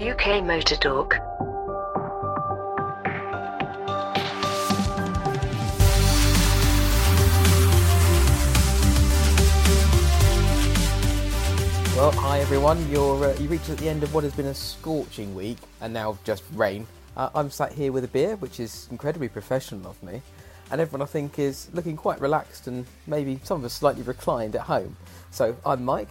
UK Motor Talk. Well, hi everyone. You're uh, you reached at the end of what has been a scorching week, and now just rain. Uh, I'm sat here with a beer, which is incredibly professional of me, and everyone I think is looking quite relaxed and maybe some of us slightly reclined at home. So I'm Mike.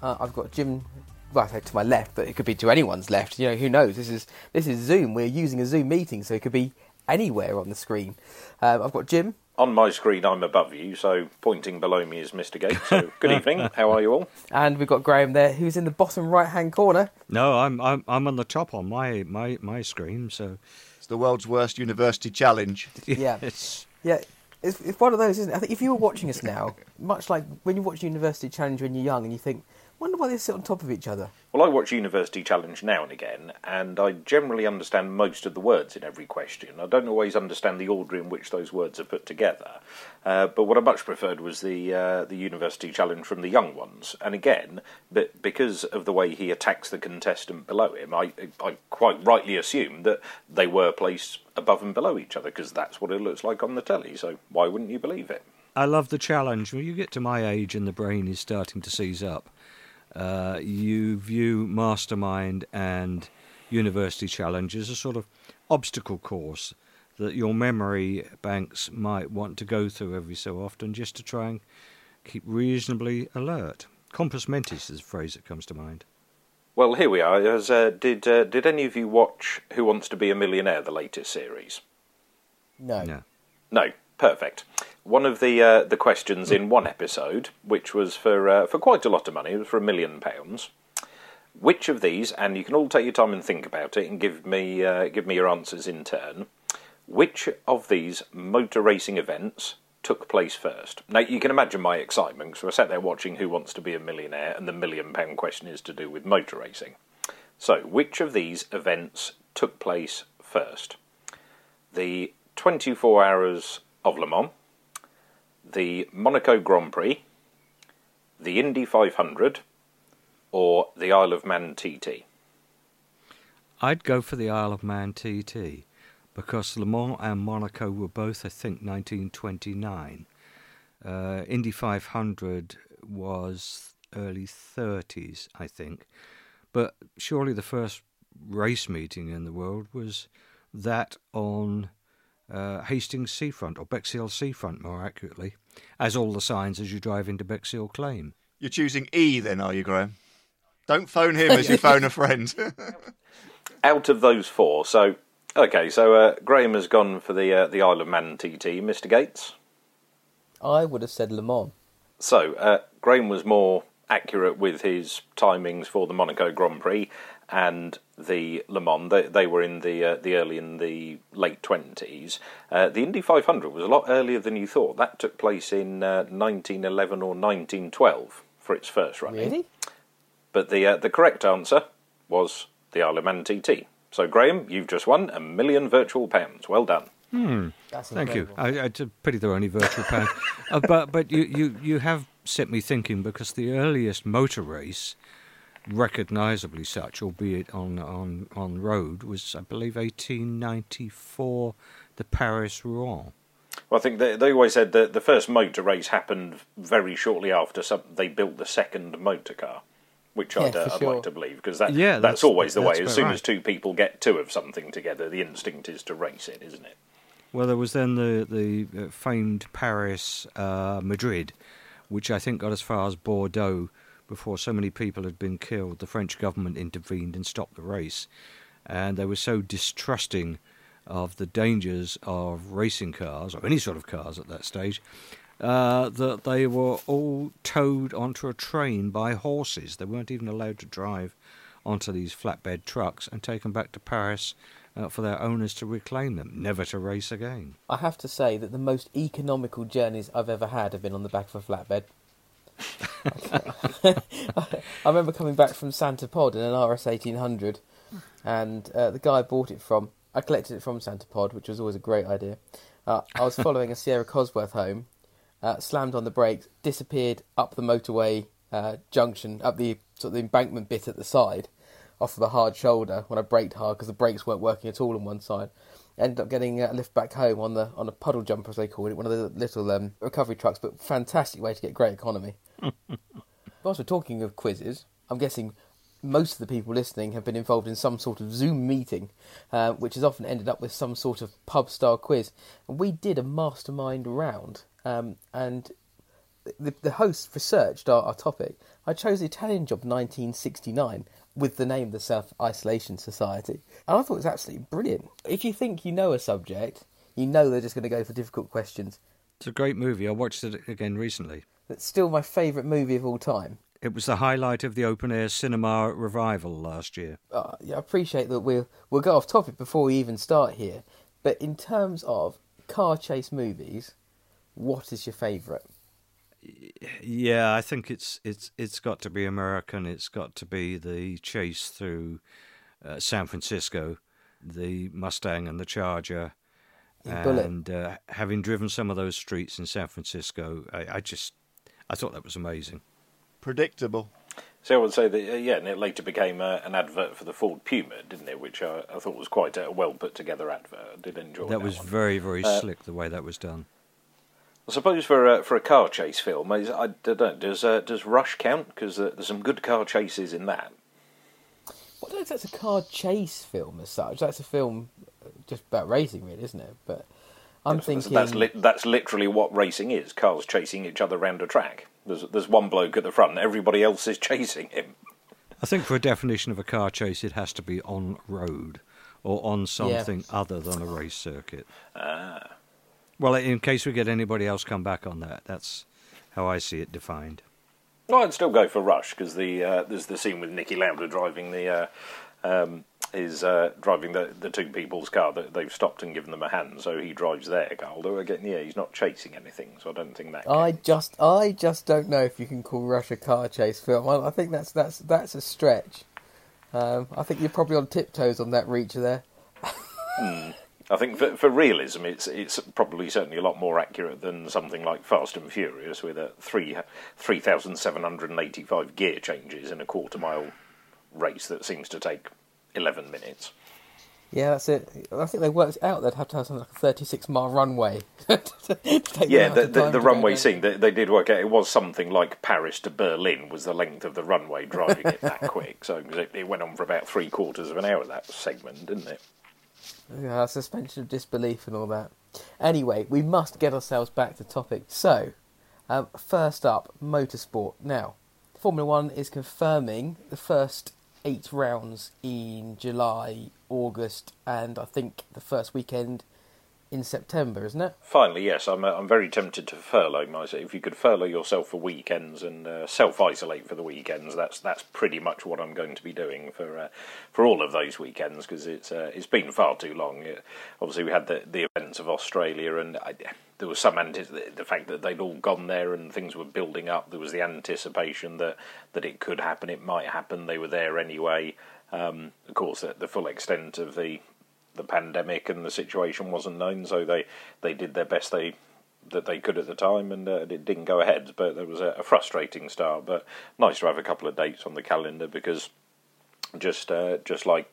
Uh, I've got Jim. Well, I say to my left, but it could be to anyone's left. You know, who knows? This is this is Zoom. We're using a Zoom meeting, so it could be anywhere on the screen. Um, I've got Jim. On my screen, I'm above you, so pointing below me is Mr. Gates. So, good evening. How are you all? And we've got Graham there, who's in the bottom right-hand corner. No, I'm I'm I'm on the top on my my my screen. So It's the world's worst university challenge. Yeah. it's Yeah, it's, it's one of those, isn't it? I think if you were watching us now, much like when you watch University Challenge when you're young and you think, wonder why they sit on top of each other. Well, I watch University Challenge now and again, and I generally understand most of the words in every question. I don't always understand the order in which those words are put together, uh, but what I much preferred was the uh, the University Challenge from the young ones. And again, but because of the way he attacks the contestant below him, I, I quite rightly assume that they were placed above and below each other because that's what it looks like on the telly. So why wouldn't you believe it? I love the challenge. When you get to my age and the brain is starting to seize up, uh, you view Mastermind and University Challenge as a sort of obstacle course that your memory banks might want to go through every so often just to try and keep reasonably alert. Compos mentis is a phrase that comes to mind. Well, here we are. As, uh, did uh, did any of you watch Who Wants to Be a Millionaire, the latest series? No. No. No, perfect. One of the uh, the questions in one episode, which was for uh, for quite a lot of money, it was for a million pounds. Which of these, and you can all take your time and think about it, and give me uh, give me your answers in turn. Which of these motor racing events took place first? Now you can imagine my excitement because I sat there watching Who Wants to Be a Millionaire, and the million pound question is to do with motor racing. So, which of these events took place first? The 24 Hours of Le Mans, the Monaco Grand Prix, the Indy 500, or the Isle of Man TT? I'd go for the Isle of Man TT because Le Mans and Monaco were both, I think, 1929. Uh, Indy 500 was early 30s, I think. But surely the first race meeting in the world was that on uh, Hastings Seafront, or Bexhill Seafront more accurately, as all the signs as you drive into Bexhill claim. You're choosing E then, are you, Graham? Don't phone him as you phone a friend. Out of those four, so okay, so uh, Graham has gone for the uh, the Isle of Man TT. Mr. Gates. I would have said Le Mans. So, uh, Graham was more accurate with his timings for the Monaco Grand Prix and the Le Mans. They, they were in the uh, the early in the late twenties. Uh, the Indy 500 was a lot earlier than you thought. That took place in uh, 1911 or 1912 for its first running. Really? But the uh, the correct answer was the Isle of Man TT. So, Graham, you've just won a million virtual pounds. Well done. That's Thank you. incredible. I, it's a pity there are only virtual pounds. uh, but but you, you, you have set me thinking because the earliest motor race, recognisably such, albeit on, on, on road, was, I believe, 1894, the Paris Rouen. Well, I think they, they always said that the first motor race happened very shortly after some, they built the second motor car, which I'd, uh, for I'd sure. like to believe because that, Yeah, that's, that's- always the that's way. As soon right. as two people get two of something together, the instinct is to race it, isn't it? Well, there was then the, the uh, famed Paris uh, Madrid, which I think got as far as Bordeaux before so many people had been killed. The French government intervened and stopped the race. And they were so distrusting of the dangers of racing cars, or any sort of cars at that stage, uh, that they were all towed onto a train by horses. They weren't even allowed to drive onto these flatbed trucks and taken back to Paris uh, for their owners to reclaim them, never to race again. I have to say that the most economical journeys I've ever had have been on the back of a flatbed. I remember coming back from Santa Pod in an RS 1800, and uh, the guy I bought it from, I collected it from Santa Pod, which was always a great idea. Uh, I was following a Sierra Cosworth home, uh, slammed on the brakes, disappeared up the motorway uh, junction, up the sort of the embankment bit at the side. off of the hard shoulder when I braked hard because the brakes weren't working at all on one side. Ended up getting a lift back home on the on a puddle jumper as they call it, one of the little um, recovery trucks. But fantastic way to get great economy. Whilst we're talking of quizzes, I'm guessing most of the people listening have been involved in some sort of Zoom meeting, uh, which has often ended up with some sort of pub style quiz. And we did a mastermind round, um, and the, the host researched our, our topic. I chose the Italian job 1969 with the name the Self Isolation Society. And I thought it was absolutely brilliant. If you think you know a subject, you know they're just going to go for difficult questions. It's a great movie. I watched it again recently. It's still my favourite movie of all time. It was the highlight of the open air cinema revival last year. Uh, yeah, I appreciate that we'll, we'll go off topic before we even start here. But in terms of car chase movies, what is your favourite? Yeah, I think it's it's it's got to be American. It's got to be the chase through uh, San Francisco, the Mustang and the Charger, and uh, having driven some of those streets in San Francisco, I, I, just I thought that was amazing. Predictable. So I would say that uh, yeah, and it later became uh, an advert for the Ford Puma, didn't it? Which I, I thought was quite a well put together advert. I did enjoy that. That was one. very very uh, slick the way that was done. I suppose for a, for a car chase film, I, I don't does uh, does Rush count? Because uh, there's some good car chases in that. Well, I don't know if that's a car chase film as such. That's a film just about racing, really, isn't it? But I'm thinking that's li- that's literally what racing is: cars chasing each other round a track. There's there's one bloke at the front, everybody else is chasing him. I think for a definition of a car chase, it has to be on road or on something yeah. other than a race circuit. Ah. Well, in case we get anybody else come back on that, that's how I see it defined. Well, I'd still go for Rush because the uh, there's the scene with Niki Lauda driving the uh, um, is uh, driving the the two people's car that they've stopped and given them a hand, so he drives their car. Although again, yeah, he's not chasing anything, so I don't think that. I just I just don't know if you can call Rush a car chase film. I, I think that's that's that's a stretch. Um, I think you're probably on tiptoes on that reach there. hmm. I think for, for realism, it's it's probably certainly a lot more accurate than something like Fast and Furious with a three three thousand seven hundred and eighty five gear changes in a quarter mile race that seems to take eleven minutes. Yeah, that's it. I think they worked out they'd have to have something like a 36 mile runway. yeah, the, the, the runway scene, they, they, did work out it was something like Paris to Berlin was the length of the runway driving it that quick. So it, it went on for about three quarters of an hour, that segment, didn't it? Suspension of disbelief and all that. Anyway, we must get ourselves back to topic. So, um, first up, motorsport. Now, Formula One is confirming the first eight rounds in July, August, and I think the first weekend in September, isn't it? Finally, yes. I'm uh, I'm very tempted to furlough myself. If you could furlough yourself for weekends and uh, self isolate for the weekends, that's that's pretty much what I'm going to be doing for uh, for all of those weekends because it's uh, it's been far too long. It, obviously, we had the the events of Australia, and I, there was some anti- the fact that they'd all gone there and things were building up. There was the anticipation that that it could happen, it might happen. They were there anyway. Um, of course, the, the full extent of the the pandemic and the situation wasn't known, so they, they did their best they that they could at the time, and uh, it didn't go ahead. But there was a, a, frustrating start. But nice to have a couple of dates on the calendar because just uh, just like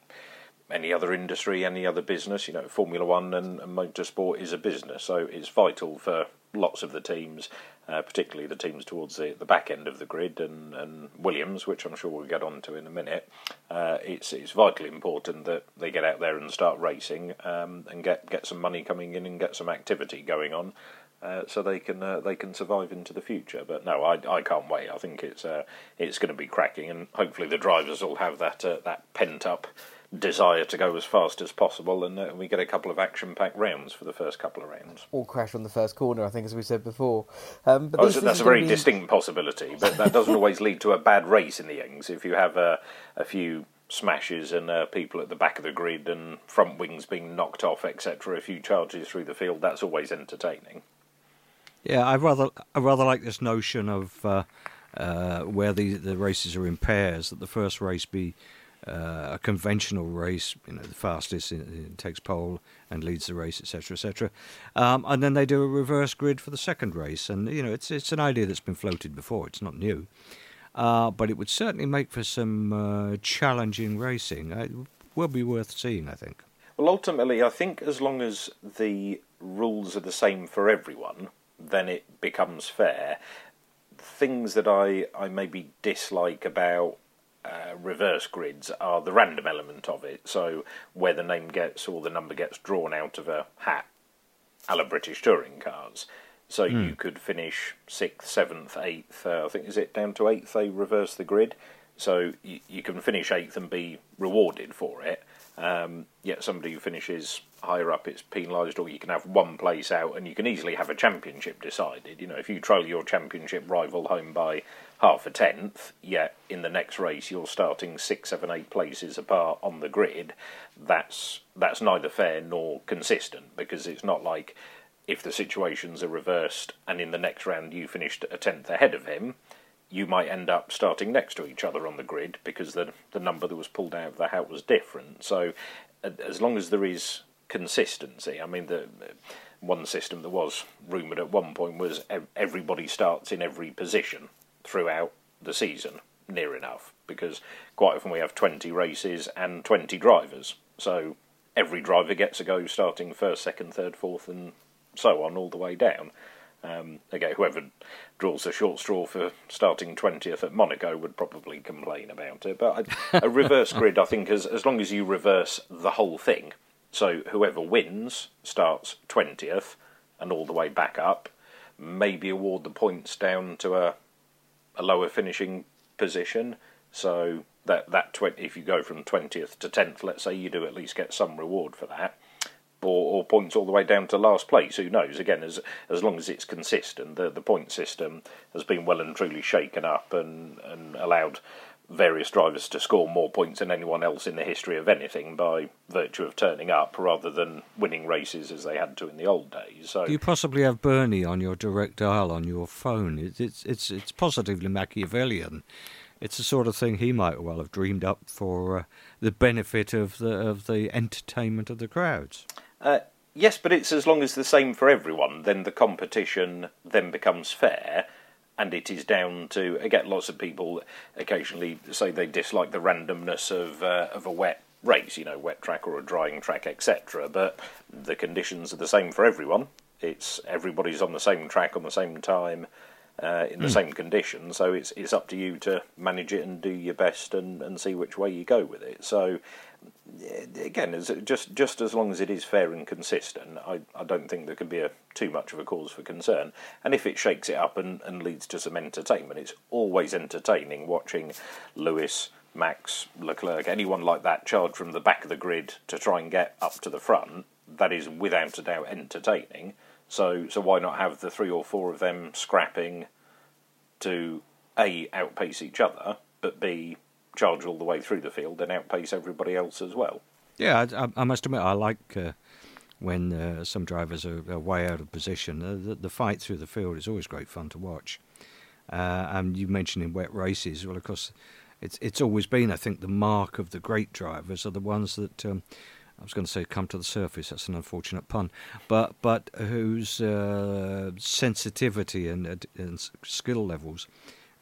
any other industry, any other business, you know, Formula One and, and motorsport is a business, so it's vital for lots of the teams uh, particularly the teams towards the, the back end of the grid and, and Williams, which I'm sure we'll get on to in a minute. Uh, it's it's vitally important that they get out there and start racing um, and get, get some money coming in and get some activity going on. Uh, so they can uh, they can survive into the future. But no, I, I can't wait. I think it's uh, it's going to be cracking, and hopefully the drivers will have that uh, that pent up desire to go as fast as possible, and uh, we get a couple of action-packed rounds for the first couple of rounds. All crash on the first corner, I think, as we said before. Um, but oh, this, that's a very be... distinct possibility, but that doesn't always lead to a bad race in the Ings. If you have a, a few smashes and uh, people at the back of the grid and front wings being knocked off, etc., a few charges through the field, that's always entertaining. Yeah, I rather I rather like this notion of uh, uh, where the the races are in pairs. That the first race be uh, a conventional race, you know, the fastest it, it takes pole and leads the race, etc., etc. Um, and then they do a reverse grid for the second race, and you know, it's it's an idea that's been floated before. It's not new. uh, but it would certainly make for some uh, challenging racing. It will be worth seeing, I think. Well, ultimately, I think as long as the rules are the same for everyone, then it becomes fair. Things that I, I maybe dislike about uh, reverse grids are the random element of it. So where the name gets or the number gets drawn out of a hat, a la British touring cars. So mm. you could finish sixth, seventh, eighth. Uh, I think is it down to eighth? They reverse the grid, so you, you can finish eighth and be rewarded for it. Um, yet somebody who finishes higher up, it's penalised, or you can have one place out, and you can easily have a championship decided. You know, if you trail your championship rival home by half a tenth, yet in the next race you're starting six, seven, eight places apart on the grid, that's that's neither fair nor consistent because it's not like if the situations are reversed and in the next round you finished a tenth ahead of him you might end up starting next to each other on the grid because the the number that was pulled out of the hat was different. So as long as there is consistency, I mean the one system that was rumoured at one point was everybody starts in every position throughout the season, near enough, because quite often we have 20 races and 20 drivers. So every driver gets a go starting first, second, third, fourth, and so on all the way down. Um, again, whoever draws a short straw for starting 20th at Monaco would probably complain about it. But a reverse grid, I think, as, as long as you reverse the whole thing, so whoever wins starts 20th and all the way back up, maybe award the points down to a, a lower finishing position. So that, that 20, if you go from 20th to 10th, let's say, you do at least get some reward for that or, or, points all the way down to last place. Who knows? Again, as as long as it's consistent, the the point system has been well and truly shaken up and and allowed various drivers to score more points than anyone else in the history of anything by virtue of turning up rather than winning races as they had to in the old days. So you possibly have Bernie on your direct dial on your phone. It's it's it's, it's positively Machiavellian. It's the sort of thing he might well have dreamed up for uh, the benefit of the of the entertainment of the crowds. Uh, yes, but it's as long as the same for everyone, then the competition then becomes fair, and it is down to again. Lots of people occasionally say they dislike the randomness of uh, of a wet race, you know, wet track or a drying track, etc. But the conditions are the same for everyone. It's everybody's on the same track on the same time. Uh, in the mm. same conditions, so it's it's up to you to manage it and do your best and, and see which way you go with it. So again, just just as long as it is fair and consistent, I, I don't think there can be a, too much of a cause for concern. And if it shakes it up and, and leads to some entertainment, it's always entertaining watching Lewis, Max, Leclerc, anyone like that charge from the back of the grid to try and get up to the front. That is without a doubt entertaining. So so why not have the three or four of them scrapping to a outpace each other, but b charge all the way through the field and outpace everybody else as well. Yeah, I, I must admit, I like uh, when uh, some drivers are, are, way out of position. Uh, the, the, fight through the field is always great fun to watch. Uh, and you mentioned in wet races, well, of course, it's it's always been, I think, the mark of the great drivers are the ones that. Um, I was going to say come to the surface. That's an unfortunate pun, but but whose uh, sensitivity and, and skill levels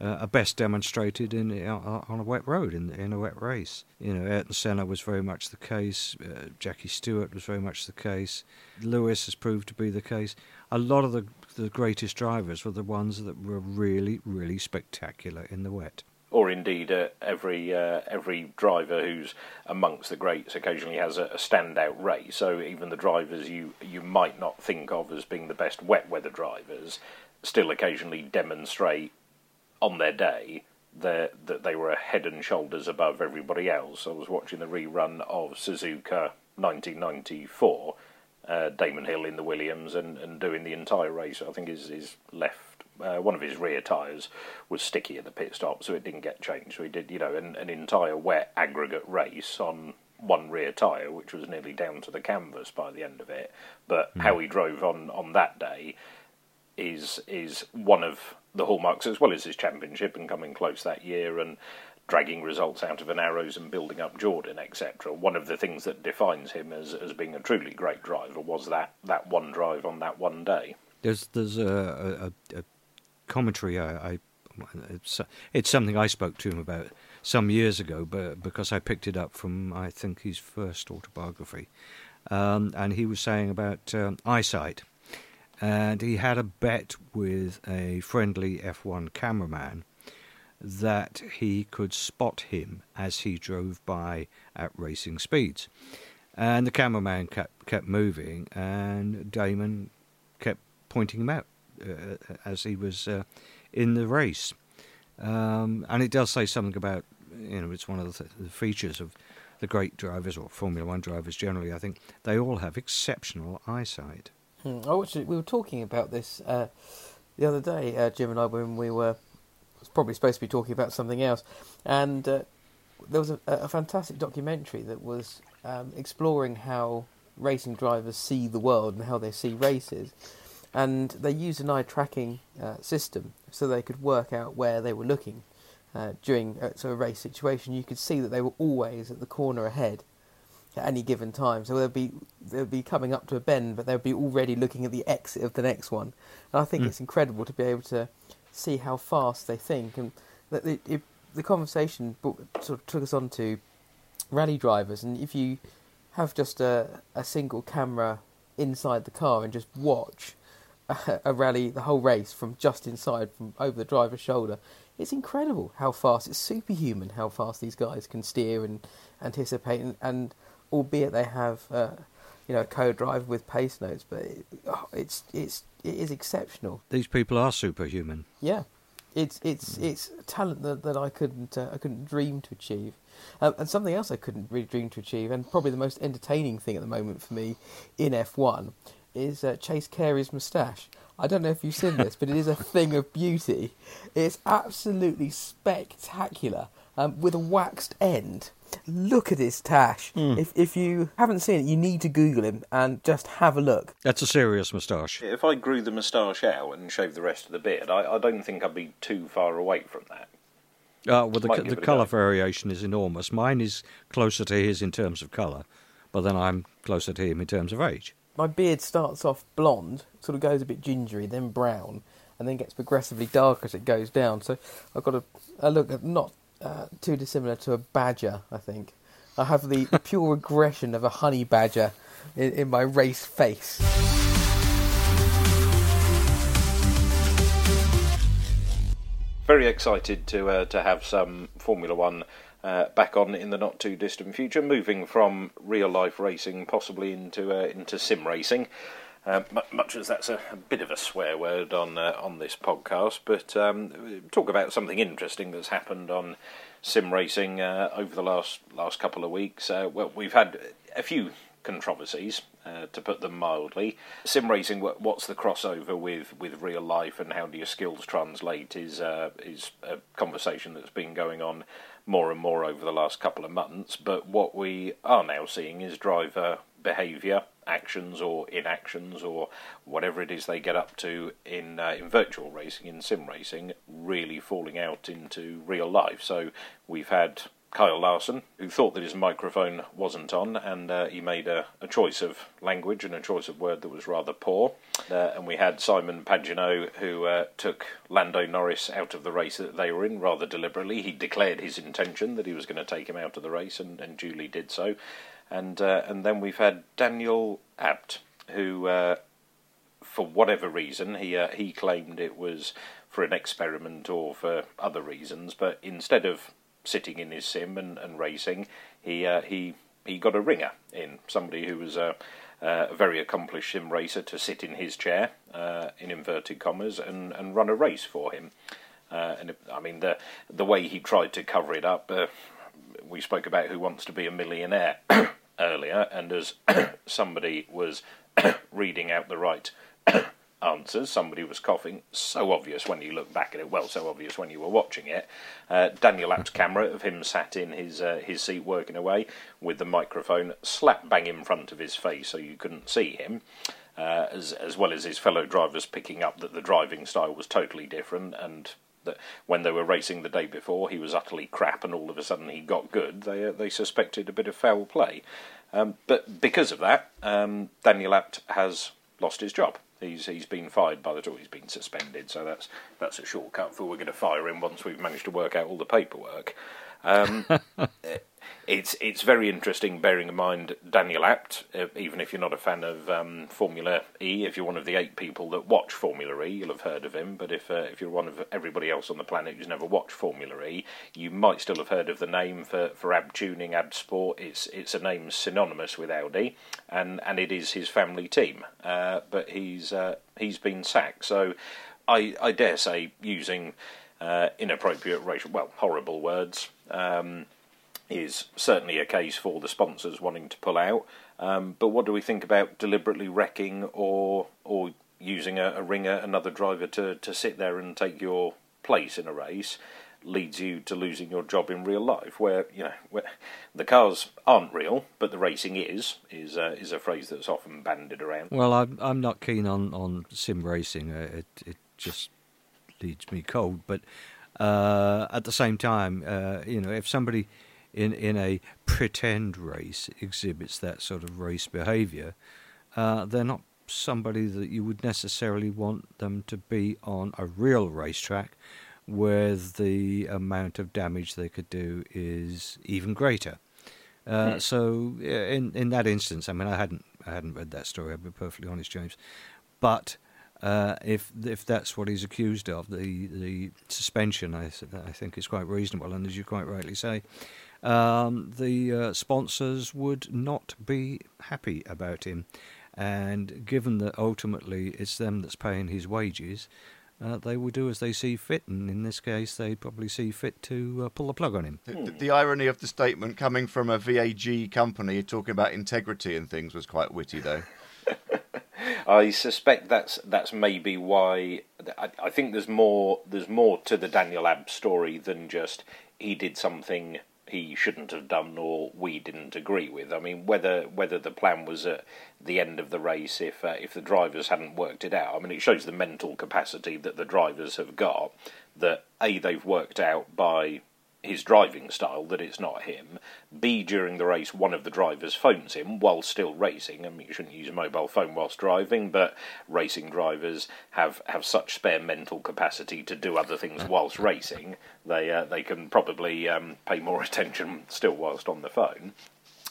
uh, are best demonstrated in uh, on a wet road in in a wet race. You know, Ayrton Senna was very much the case. Uh, Jackie Stewart was very much the case. Lewis has proved to be the case. A lot of the the greatest drivers were the ones that were really really spectacular in the wet. Or indeed, uh, every uh, every driver who's amongst the greats occasionally has a, a standout race. So even the drivers you you might not think of as being the best wet weather drivers still occasionally demonstrate on their day that they were head and shoulders above everybody else. I was watching the rerun of Suzuka 1994, uh, Damon Hill in the Williams and, and doing the entire race. I think his, his left, uh, one of his rear tyres was sticky at the pit stop, so it didn't get changed. So he did, you know, an, an entire wet aggregate race on one rear tyre, which was nearly down to the canvas by the end of it. But mm. how he drove on, on that day is is one of the hallmarks, as well as his championship and coming close that year and dragging results out of an arrows and building up Jordan, etc. One of the things that defines him as as being a truly great driver was that that one drive on that one day. There's there's a, a, a commentary I, I, it's, it's something I spoke to him about some years ago, but because I picked it up from I think his first autobiography, um, and he was saying about um, eyesight, and he had a bet with a friendly F1 cameraman that he could spot him as he drove by at racing speeds. And the cameraman kept, kept moving, and Damon kept pointing him out uh, as he was uh, in the race. Um, and it does say something about, you know, it's one of the, th- the features of the great drivers or Formula One drivers generally. I think they all have exceptional eyesight. Hmm. Oh, actually, we were talking about this uh, the other day, uh, Jim and I, when we were was probably supposed to be talking about something else, and uh, there was a, a, fantastic documentary that was um, exploring how racing drivers see the world and how they see races, and they used an eye tracking uh, system so they could work out where they were looking uh, during a, sort of race situation. You could see that they were always at the corner ahead at any given time. So they'll be they'll be coming up to a bend, but they'll be already looking at the exit of the next one. And I think mm. it's incredible to be able to see how fast they think, and that it, it, the conversation sort of took us on to rally drivers. And if you have just a a single camera inside the car and just watch a, a rally, the whole race from just inside, from over the driver's shoulder, it's incredible how fast. It's superhuman how fast these guys can steer and anticipate and, and albeit they have uh, you know a co-drive with pace notes, but it, oh, it's it's it is exceptional. These people are superhuman. Yeah, it's it's mm. it's talent that, that I couldn't uh, I couldn't dream to achieve, um, and something else I couldn't really dream to achieve, and probably the most entertaining thing at the moment for me in F1 is uh, Chase Carey's moustache. I don't know if you've seen this, but it is a thing of beauty. It's absolutely spectacular, um, with a waxed end look at his tash. Mm. If if you haven't seen it, you need to Google him and just have a look. That's a serious moustache. If I grew the moustache out and shaved the rest of the beard, I, I don't think I'd be too far away from that. Uh, well, the, the colour variation is enormous. Mine is closer to his in terms of colour, but then I'm closer to him in terms of age. My beard starts off blonde, sort of goes a bit gingery, then brown, and then gets progressively darker as it goes down. So I've got a, a look at not uh, too dissimilar to a badger, I think. I have the pure aggression of a honey badger in, in my race face. Very excited to uh, to have some Formula One uh, back on in the not too distant future, moving from real life racing possibly into uh, into sim racing. Uh, much as that's a, a, bit of a swear word on uh, on this podcast, but um, talk about something interesting that's happened on sim racing uh, over the last last couple of weeks. Uh, well, we've had a few controversies, uh, to put them mildly. Sim racing, what's the crossover with, with real life, and how do your skills translate? Is uh, is a conversation that's been going on more and more over the last couple of months. But what we are now seeing is driver behaviour, actions or inactions or whatever it is they get up to in uh, in virtual racing, in sim racing, really falling out into real life. So we've had Kyle Larson, who thought that his microphone wasn't on, and uh, he made a, a, choice of language and a choice of word that was rather poor. Uh, and we had Simon Pagenaud, who uh, took Lando Norris out of the race that they were in rather deliberately. He declared his intention that he was going to take him out of the race, and, and duly did so. And uh, and then we've had Daniel Abt, who, uh, for whatever reason, he uh, he claimed it was for an experiment or for other reasons, but instead of sitting in his sim and, and racing, he uh, he he got a ringer in somebody who was a, a very accomplished sim racer to sit in his chair, uh, in inverted commas, and, and run a race for him. Uh, and it, I mean the the way he tried to cover it up. We spoke about who wants to be a millionaire earlier, and as somebody was reading out the right answers. Somebody was coughing. So obvious when you look back at it. Well, so obvious when you were watching it. Uh, Daniel Abt's camera of him sat in his uh, his seat working away with the microphone slap bang in front of his face, so you couldn't see him. Uh, as as well as his fellow drivers picking up that the driving style was totally different and that when they were racing the day before he was utterly crap and all of a sudden he got good they uh, they suspected a bit of foul play um, but because of that um, Daniel Abt has lost his job He's he's been fired by the time he's been suspended, so that's that's a shortcut for we're going to fire him once we've managed to work out all the paperwork. Um, it's it's very interesting, bearing in mind Daniel Abt. Uh, even if you're not a fan of um, Formula E, if you're one of the eight people that watch Formula E, you'll have heard of him. But if uh, if you're one of everybody else on the planet who's never watched Formula E, you might still have heard of the name for for Abt Tuning, Abt Sportsline. It's it's a name synonymous with Audi, and and it is his family team. Uh, but he's uh, he's been sacked. So I I dare say using. Uh, inappropriate racial, well, horrible words. Um, is certainly a case for the sponsors wanting to pull out. Um, but what do we think about deliberately wrecking or or using a, a ringer, another driver to, to sit there and take your place in a race? leads you to losing your job in real life, where you know where the cars aren't real, but the racing is is uh, is a phrase that's often bandied around. Well, I'm I'm not keen on on sim racing. Uh, it it just leads me cold. But uh, at the same time, uh, you know, if somebody in in a pretend race exhibits that sort of race behaviour, uh, they're not somebody that you would necessarily want them to be on a real racetrack where the amount of damage they could do is even greater. Uh, mm. So in in that instance, I mean, I hadn't I hadn't read that story. I'll be perfectly honest, James. But uh, if if that's what he's accused of, the the suspension I I think is quite reasonable, and as you quite rightly say, um, the uh, sponsors would not be happy about him. And given that ultimately it's them that's paying his wages, uh, they will do as they see fit, and in this case, they probably see fit to uh, pull the plug on him. The, the, the, irony of the statement coming from a VAG company talking about integrity and things was quite witty, though. I suspect that's that's maybe why I, I, think there's more there's more to the Daniel Abt story than just he did something he shouldn't have done or we didn't agree with. I mean, whether whether the plan was at the end of the race, if uh, if the drivers hadn't worked it out, I mean, it shows the mental capacity that the drivers have got. That a they've worked out by his driving style that it's not him. B, during the race, one of the drivers phones him while still racing. I mean, you shouldn't use a mobile phone whilst driving, but racing drivers have, have such spare mental capacity to do other things whilst racing. They uh, they can probably um, pay more attention still whilst on the phone.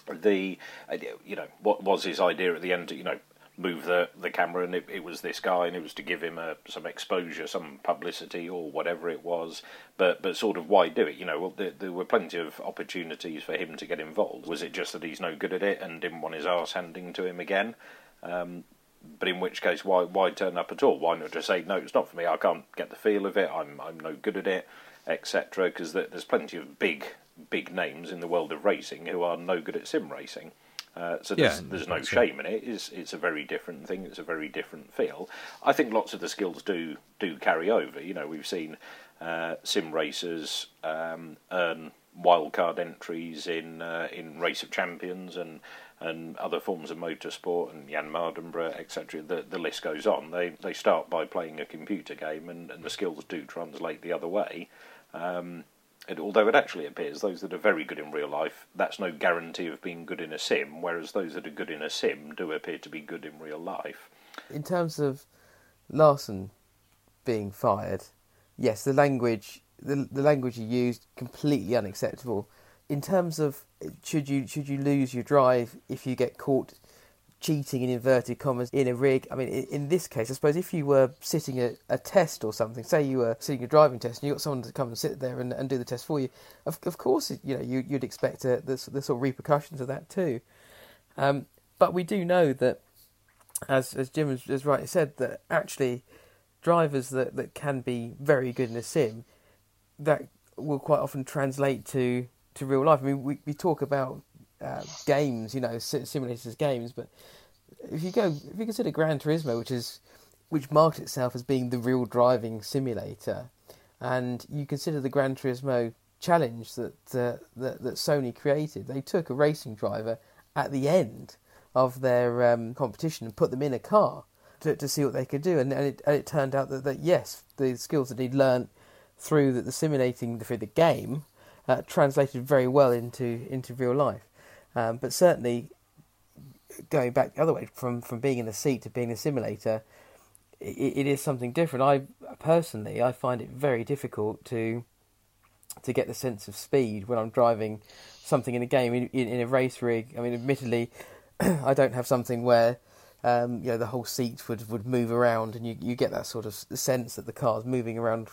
The uh, you know what was his idea at the end? You know, move the, the camera, and it, it was this guy, and it was to give him a, some exposure, some publicity, or whatever it was. But but sort of why do it? You know, well, there, there were plenty of opportunities for him to get involved. Was it just that he's no good at it and didn't want his arse handing to him again? Um, but in which case, why why turn up at all? Why not just say no? It's not for me. I can't get the feel of it. I'm I'm no good at it, etc. Because there's plenty of big big names in the world of racing who are no good at sim racing. Uh, so there's, yeah, there's no shame in it. It's, it's a very different thing. It's a very different feel. I think lots of the skills do do carry over. You know, we've seen uh, sim racers um, earn wildcard entries in uh, in Race of Champions and and other forms of motorsport and Jann Mardenborough, etc. The the list goes on. They they start by playing a computer game, and, and the skills do translate the other way. Um, although it actually appears those that are very good in real life, that's no guarantee of being good in a sim, whereas those that are good in a sim do appear to be good in real life. In terms of Larson being fired, yes, the language the, the language you used completely unacceptable. In terms of should you should you lose your drive if you get caught cheating in inverted commas in a rig. I mean, in, this case, I suppose if you were sitting a, a, test or something, say you were sitting a driving test and you got someone to come and sit there and, and do the test for you, of, of course, you know, you, would expect uh, the, the sort of repercussions of that too. Um, but we do know that, as as Jim has, has rightly said, that actually drivers that, that can be very good in a sim, that will quite often translate to, to real life. I mean, we, we talk about uh, games, you know, simulators games. But if you go, if you consider Gran Turismo, which is which marked itself as being the real driving simulator, and you consider the Gran Turismo challenge that, uh, that that Sony created, they took a racing driver at the end of their um, competition and put them in a car to, to see what they could do, and, and, it, and it turned out that, that yes, the skills that he'd learned through the, the simulating through the game uh, translated very well into into real life. Um, but certainly, going back the other way from from being in the seat to being a simulator, it, it is something different. I personally, I find it very difficult to to get the sense of speed when I'm driving something in a game in, in, in a race rig. I mean, admittedly, I don't have something where um, you know the whole seat would, would move around and you, you get that sort of sense that the car's moving around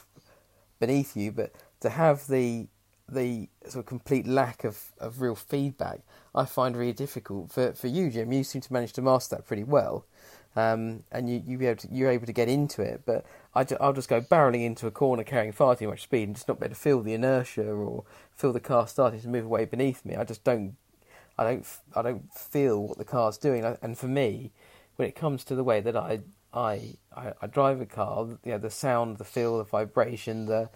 beneath you. But to have the the sort of complete lack of, of real feedback, I find really difficult. For for you, Jim, you seem to manage to master that pretty well, um, and you you be able to, you're able to get into it. But I will just go barreling into a corner carrying far too much speed and just not be able to feel the inertia or feel the car starting to move away beneath me. I just don't I don't I don't feel what the car's doing. And for me, when it comes to the way that I I I, I drive a car, you know, the sound, the feel, the vibration, the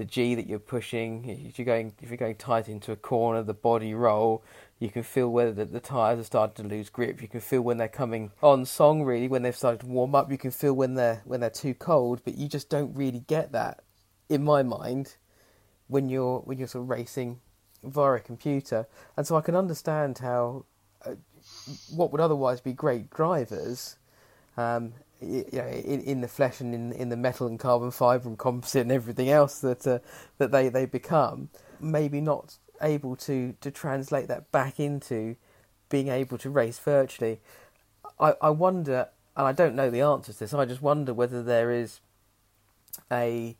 the G that you're pushing. If you're going if you're going tight into a corner, the body roll. You can feel whether the, the tires are starting to lose grip. You can feel when they're coming on song. Really, when they've started to warm up, you can feel when they're when they're too cold. But you just don't really get that, in my mind, when you're when you're sort of racing via a computer. And so I can understand how uh, what would otherwise be great drivers. Um, you know, in, in the flesh and in, in the metal and carbon fibre and composite and everything else that uh, that they, they become, maybe not able to, to translate that back into being able to race virtually. I, I wonder, and I don't know the answer to this. I just wonder whether there is a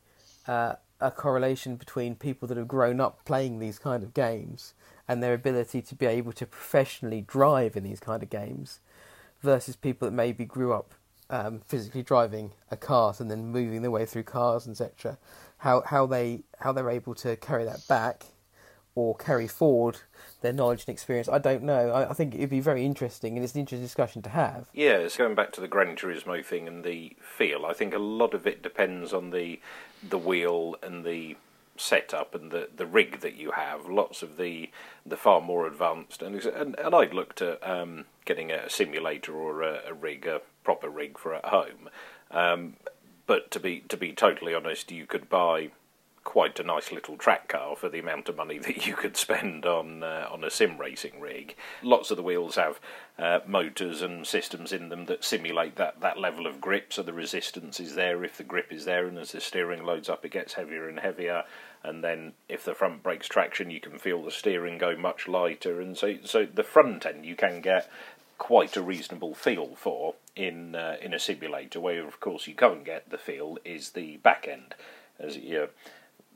uh, a correlation between people that have grown up playing these kind of games and their ability to be able to professionally drive in these kind of games versus people that maybe grew up um, physically driving a car and then moving their way through cars, etc. How how they how they're able to carry that back or carry forward their knowledge and experience. I don't know. I, I, think it'd be very interesting, and it's an interesting discussion to have. Yeah, it's going back to the Gran Turismo thing and the feel. I think a lot of it depends on the the wheel and the setup and the, the rig that you have. Lots of the the far more advanced and and, and I'd looked at um, getting a simulator or a, a rig, a proper rig for at home. Um, but to be to be totally honest, you could buy quite a nice little track car for the amount of money that you could spend on uh, on a sim racing rig. Lots of the wheels have uh, motors and systems in them that simulate that, that level of grip, so the resistance is there if the grip is there, and as the steering loads up, it gets heavier and heavier. And then if the front brakes traction, you can feel the steering go much lighter, and so so the front end you can get quite a reasonable feel for in uh, in a simulator. Where of course you can't get the feel is the back end, as you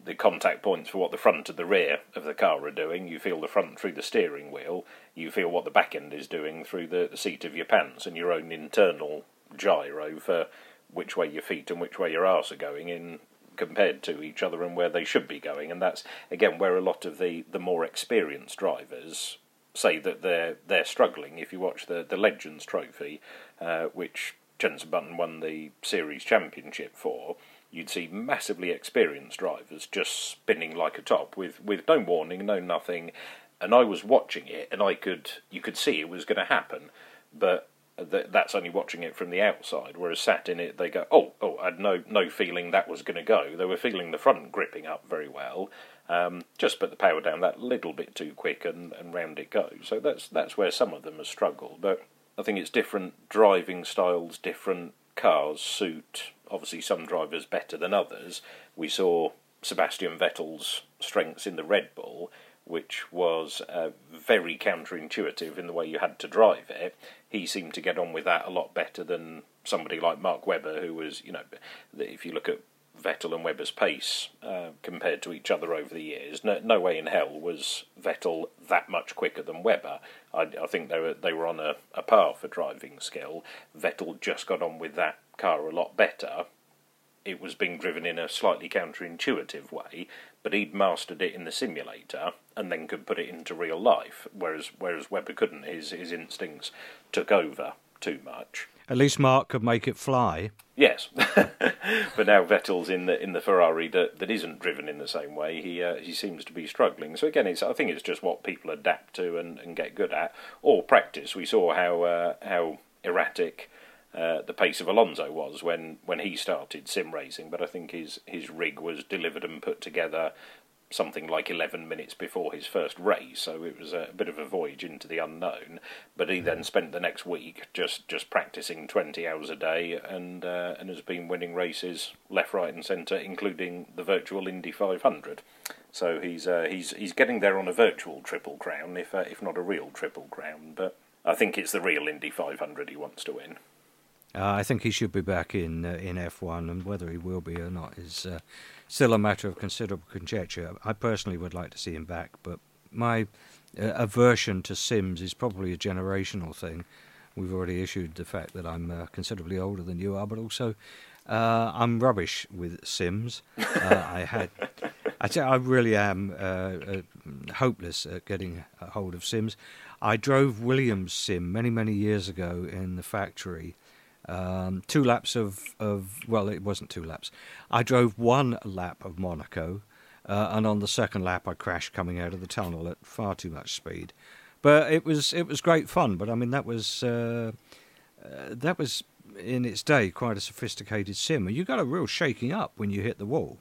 the contact points for what the front and the rear of the car are doing. You feel the front through the steering wheel. You feel what the back end is doing through the, the seat of your pants and your own internal gyro for which way your feet and which way your arse are going in compared to each other and where they should be going. And that's again where a lot of the, the more experienced drivers say that they're they're struggling. If you watch the the Legends Trophy, uh, which Jenson Button won the series championship for, you'd see massively experienced drivers just spinning like a top with with no warning, no nothing. And I was watching it, and I could you could see it was going to happen, but that's only watching it from the outside. Whereas sat in it, they go, "Oh, oh, I had no no feeling that was going to go." They were feeling the front gripping up very well, um, just put the power down that little bit too quick and, and round it goes. So that's that's where some of them have struggled. But I think it's different driving styles, different cars suit obviously some drivers better than others. We saw Sebastian Vettel's strengths in the Red Bull, which was uh, very counterintuitive in the way you had to drive it. He seemed to get on with that a lot better than somebody like Mark Webber, who was, you know, if you look at Vettel and Webber's pace uh, compared to each other over the years. No, no, way in hell was Vettel that much quicker than Webber. I, I think they were they were on a, a par for driving skill. Vettel just got on with that car a lot better. It was being driven in a slightly counterintuitive way, but he'd mastered it in the simulator and then could put it into real life, whereas whereas Webber couldn't. His his instincts took over too much. At least Mark could make it fly. Yes, but now Vettel's in the in the Ferrari that, that isn't driven in the same way. He uh, he seems to be struggling. So again, it's I think it's just what people adapt to and, and get good at or practice. We saw how uh, how erratic uh, the pace of Alonso was when, when he started sim racing, but I think his his rig was delivered and put together something like 11 minutes before his first race, so it was a, bit of a voyage into the unknown. But he then spent the next week just, just practicing 20 hours a day and uh, and has been winning races left, right, and centre, including the virtual Indy 500. So he's uh, he's he's getting there on a virtual triple crown, if uh, if not a real triple crown. But I think it's the real Indy 500 he wants to win. Uh, I think he should be back in uh, in F1, and whether he will be or not is uh, still a matter of considerable conjecture. I personally would like to see him back, but my uh, aversion to Sims is probably a generational thing. We've already issued the fact that I'm uh, considerably older than you are, but also uh, I'm rubbish with Sims. I had. I, really am hopeless at getting a hold of Sims. I drove Williams Sim many, many years ago in the factory, um, two laps of, of, well, it wasn't two laps. I drove one lap of Monaco, uh, and on the second lap, I crashed coming out of the tunnel at far too much speed. But it was it was great fun. But I mean, that was uh, uh, that was in its day quite a sophisticated sim. You got a real shaking up when you hit the wall,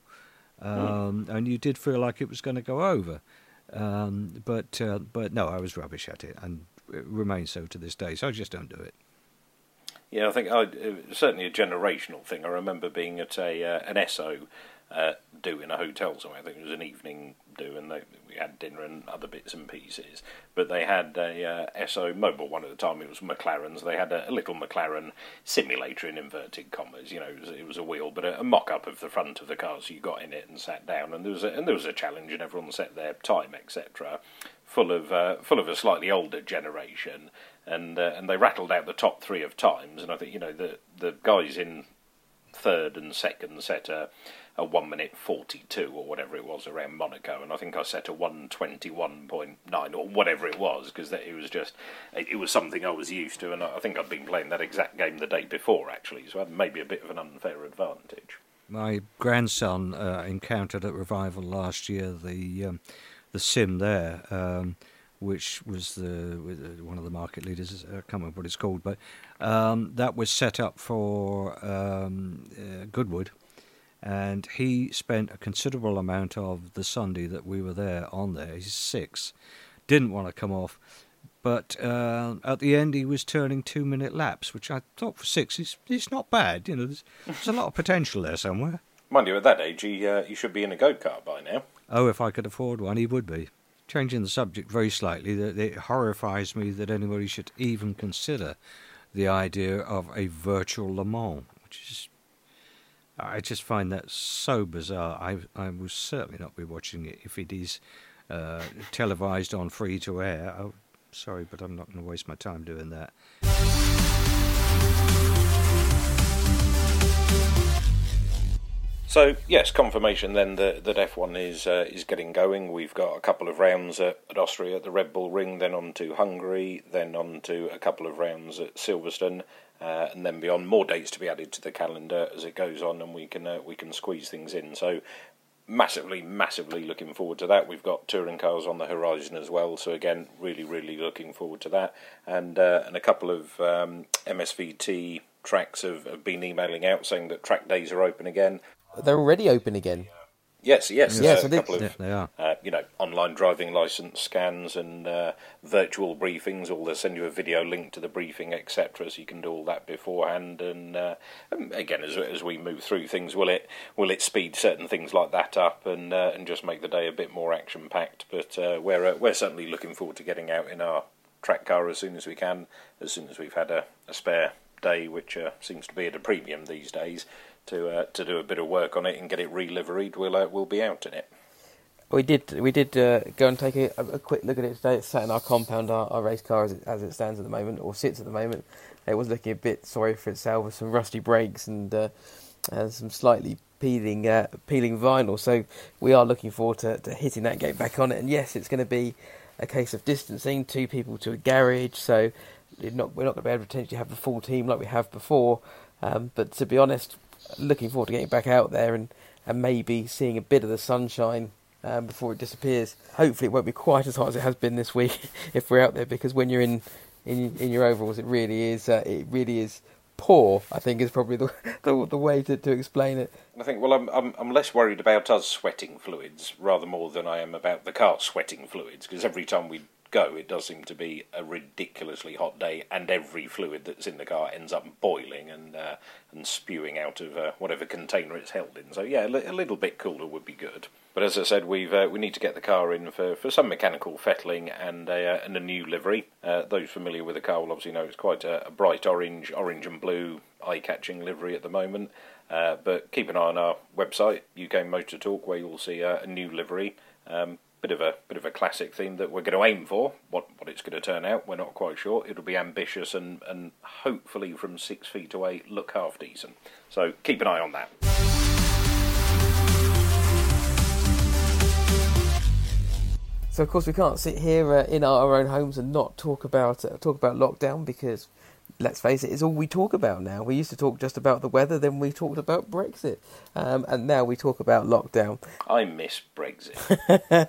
um, mm. and you did feel like it was going to go over. Um, but uh, but no, I was rubbish at it, and it remains so to this day. So I just don't do it. Yeah, I think I, certainly a generational thing. I remember being at a uh, an Esso uh, do in a hotel somewhere. I think it was an evening do, and they, we had dinner and other bits and pieces. But they had a uh, Esso Mobil one at the time. It was McLaren's. They had a, a, little McLaren simulator in inverted commas. You know, it was, it was a wheel, but a, a mock-up of the front of the car. So you got in it and sat down, and there was a, and there was a challenge, and everyone set their time, etc. Full of uh, full of a slightly older generation and uh, and they rattled out the top three of times. And I think you know the the guys in third and second set a, a one minute forty two or whatever it was around Monaco, and I think I set a one twenty one point nine or whatever it was because it was just it, it, was something I was used to, and I think I'd been playing that exact game the day before actually, so I had maybe a bit of an unfair advantage. My grandson uh, encountered at Revival last year the um, the sim there. Um, which was the one of the market leaders. I can't remember what it's called, but um, that was set up for um, uh, Goodwood, and he spent a considerable amount of the Sunday that we were there on there. He's six, didn't want to come off, but uh, at the end he was turning two-minute laps, which I thought for six is it's not bad. You know, there's, there's a lot of potential there somewhere. Mind you, at that age, he uh, he should be in a go kart by now. Oh, if I could afford one, he would be changing the subject very slightly, that it horrifies me that anybody should even consider the idea of a virtual Le Mans, which is I just find that so bizarre. I I will certainly not be watching it if it is uh, televised on free to air. Oh, sorry, but I'm not going to waste my time doing that. So yes, confirmation then that, that F1 is uh, is getting going. We've got a couple of rounds at, at, Austria at the Red Bull Ring, then on to Hungary, then on to a couple of rounds at Silverstone, uh, and then beyond more dates to be added to the calendar as it goes on, and we can uh, we can squeeze things in. So massively, massively looking forward to that. We've got touring cars on the horizon as well, so again, really, really looking forward to that. And uh, and a couple of um, MSVT tracks have, have, been emailing out saying that track days are open again. They're already open again. Yes, yes, yes, uh, a couple of yeah, they are. Uh, you know online driving license scans and uh, virtual briefings. Or they'll send you a video link to the briefing, etc. So you can do all that beforehand. And, uh, again, as as we move through things, will it will it speed certain things like that up and uh, and just make the day a bit more action packed? But uh, we're we're certainly looking forward to getting out in our track car as soon as we can, as soon as we've had a, a spare day, which seems to be at a premium these days to uh, to do a bit of work on it and get it re-liveried, we'll uh, we'll be out in it. We did we did uh, go and take a, a, quick look at it today. It's sat in our compound, our, our race car as it, as it, stands at the moment, or sits at the moment. It was looking a bit sorry for itself with some rusty brakes and, uh, and some slightly peeling uh, peeling vinyl. So we are looking forward to, to hitting that gate back on it. And yes, it's going to be a case of distancing two people to a garage. So not, we're not going to be able to potentially have the full team like we have before. Um, but to be honest, looking forward to getting back out there and, and maybe seeing a bit of the sunshine um, before it disappears. Hopefully, it won't be quite as hot as it has been this week if we're out there, because when you're in in, in your overalls, it really is uh, it really is poor. I think is probably the the, the way to, to explain it. I think, well, I'm, I'm, I'm less worried about us sweating fluids rather more than I am about the car sweating fluids because every time we go, it does seem to be a ridiculously hot day, and every fluid that's in the car ends up boiling and uh, and spewing out of uh, whatever container it's held in. So yeah, a, li- a little bit cooler would be good. But as I said, we've uh, we need to get the car in for, for some mechanical fettling and a uh, and a new livery. Uh, those familiar with the car will obviously know it's quite a, a bright orange, orange and blue, eye-catching livery at the moment. Uh, but keep an eye on our website, UK Motor Talk, where you'll see uh, a new livery. Um, bit of a bit of a classic theme that we're going to aim for. What what it's going to turn out, we're not quite sure. It'll be ambitious and and hopefully from six feet away look half decent. So keep an eye on that. So of course we can't sit here uh, in our own homes and not talk about uh, talk about lockdown because let's face it, it's all we talk about now. We used to talk just about the weather, then we talked about Brexit, um, and now we talk about lockdown. I miss Brexit.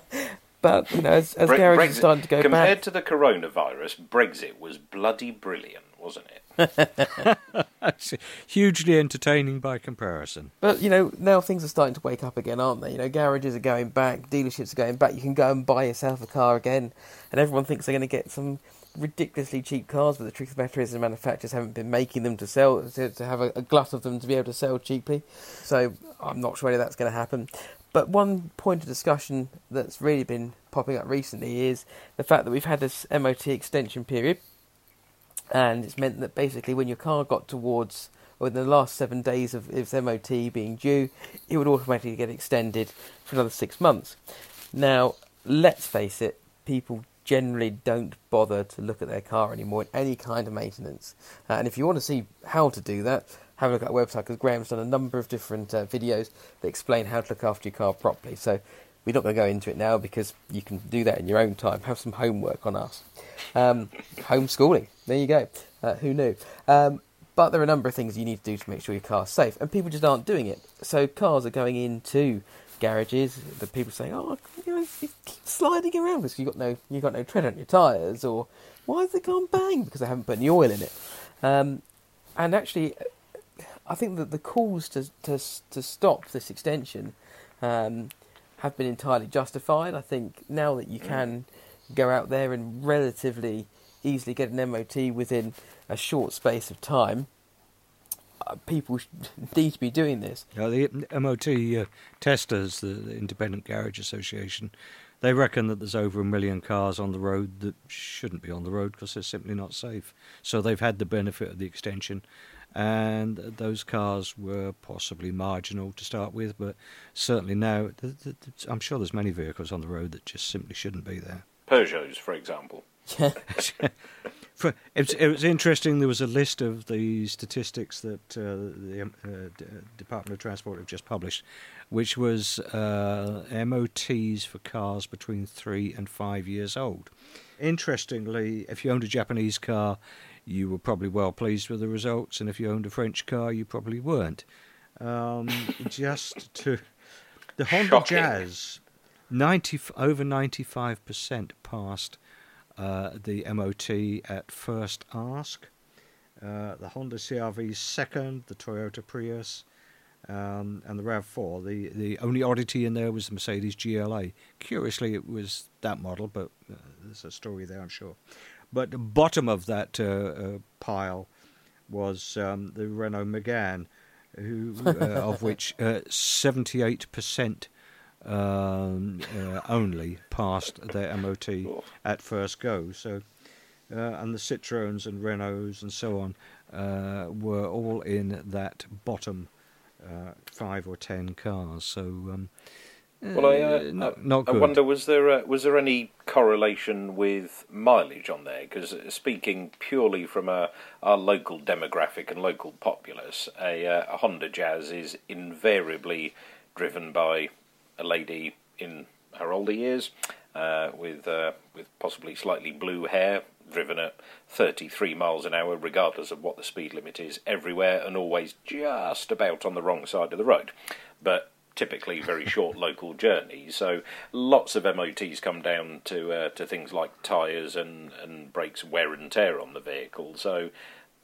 But you know, as, as Bre- garages Brexit- starting to go compared back, to the coronavirus, Brexit was bloody brilliant, wasn't it? Hugely entertaining by comparison. but you know now things are starting to wake up again, aren't they? You know, garages are going back, dealerships are going back. You can go and buy yourself a car again, and everyone thinks they're going to get some ridiculously cheap cars. But the truth of the matter is, the manufacturers haven't been making them to sell to, to have a, a glut of them to be able to sell cheaply. So I'm not sure whether that's going to happen. But one point of discussion that's really been popping up recently is the fact that we've had this MOT extension period, and it's meant that basically when your car got towards or in the last seven days of its MOT being due, it would automatically get extended for another six months. Now, let's face it, people generally don't bother to look at their car anymore in any kind of maintenance. Uh, and if you want to see how to do that, have a look at our website because Graham's done a number of different uh, videos that explain how to look after your car properly. So we're not going to go into it now because you can do that in your own time. Have some homework on us. Um, homeschooling. There you go. Uh, who knew? Um, but there are a number of things you need to do to make sure your car's safe, and people just aren't doing it. So cars are going into garages. The people saying, "Oh, you know, you keep sliding around because you got no, you got no tread on your tyres," or "Why has it gone bang?" because they haven't put any oil in it. Um, and actually, I think that the calls to to to stop this extension um, have been entirely justified. I think now that you can go out there and relatively easily get an MOT within a short space of time, people need to be doing this. Now, the MOT uh, testers, the, the Independent Garage Association, they reckon that there's over a million cars on the road that shouldn't be on the road because they're simply not safe. So they've had the benefit of the extension, and those cars were possibly marginal to start with, but certainly now, th- th- th- I'm sure there's many vehicles on the road that just simply shouldn't be there. Peugeots, for example. For, it, was, it was interesting. There was a list of the statistics that uh, the um, uh, D- Department of Transport have just published, which was uh, MOTs for cars between three and five years old. Interestingly, if you owned a Japanese car, you were probably well pleased with the results, and if you owned a French car, you probably weren't. Um, just to the Honda Shocking. Jazz, ninety over ninety five percent passed uh, the MOT at first ask. Uh, the Honda CRV second, the Toyota Prius, um, and the RAV4. The the only oddity in there was the Mercedes GLA. Curiously, it was that model, but uh, there's a story there, I'm sure. But the bottom of that uh, uh, pile was um, the Renault Megane, who uh, of which seventy eight percent um, uh, only passed their MOT at first go. So, uh, and the Citroens and Renaults and so on uh, were all in that bottom uh, five or ten cars. So, um, Well, I, uh, not, I, not I wonder was there uh, was there any correlation with mileage on there? Because speaking purely from a our local demographic and local populace, a, uh, a Honda Jazz is invariably driven by a lady in her older years uh, with uh, with possibly slightly blue hair, driven at 33 miles an hour, regardless of what the speed limit is, everywhere, and always just about on the wrong side of the road. But typically very short local journeys, so lots of MOTs come down to uh, to things like tyres and, and brakes wear and tear on the vehicle. So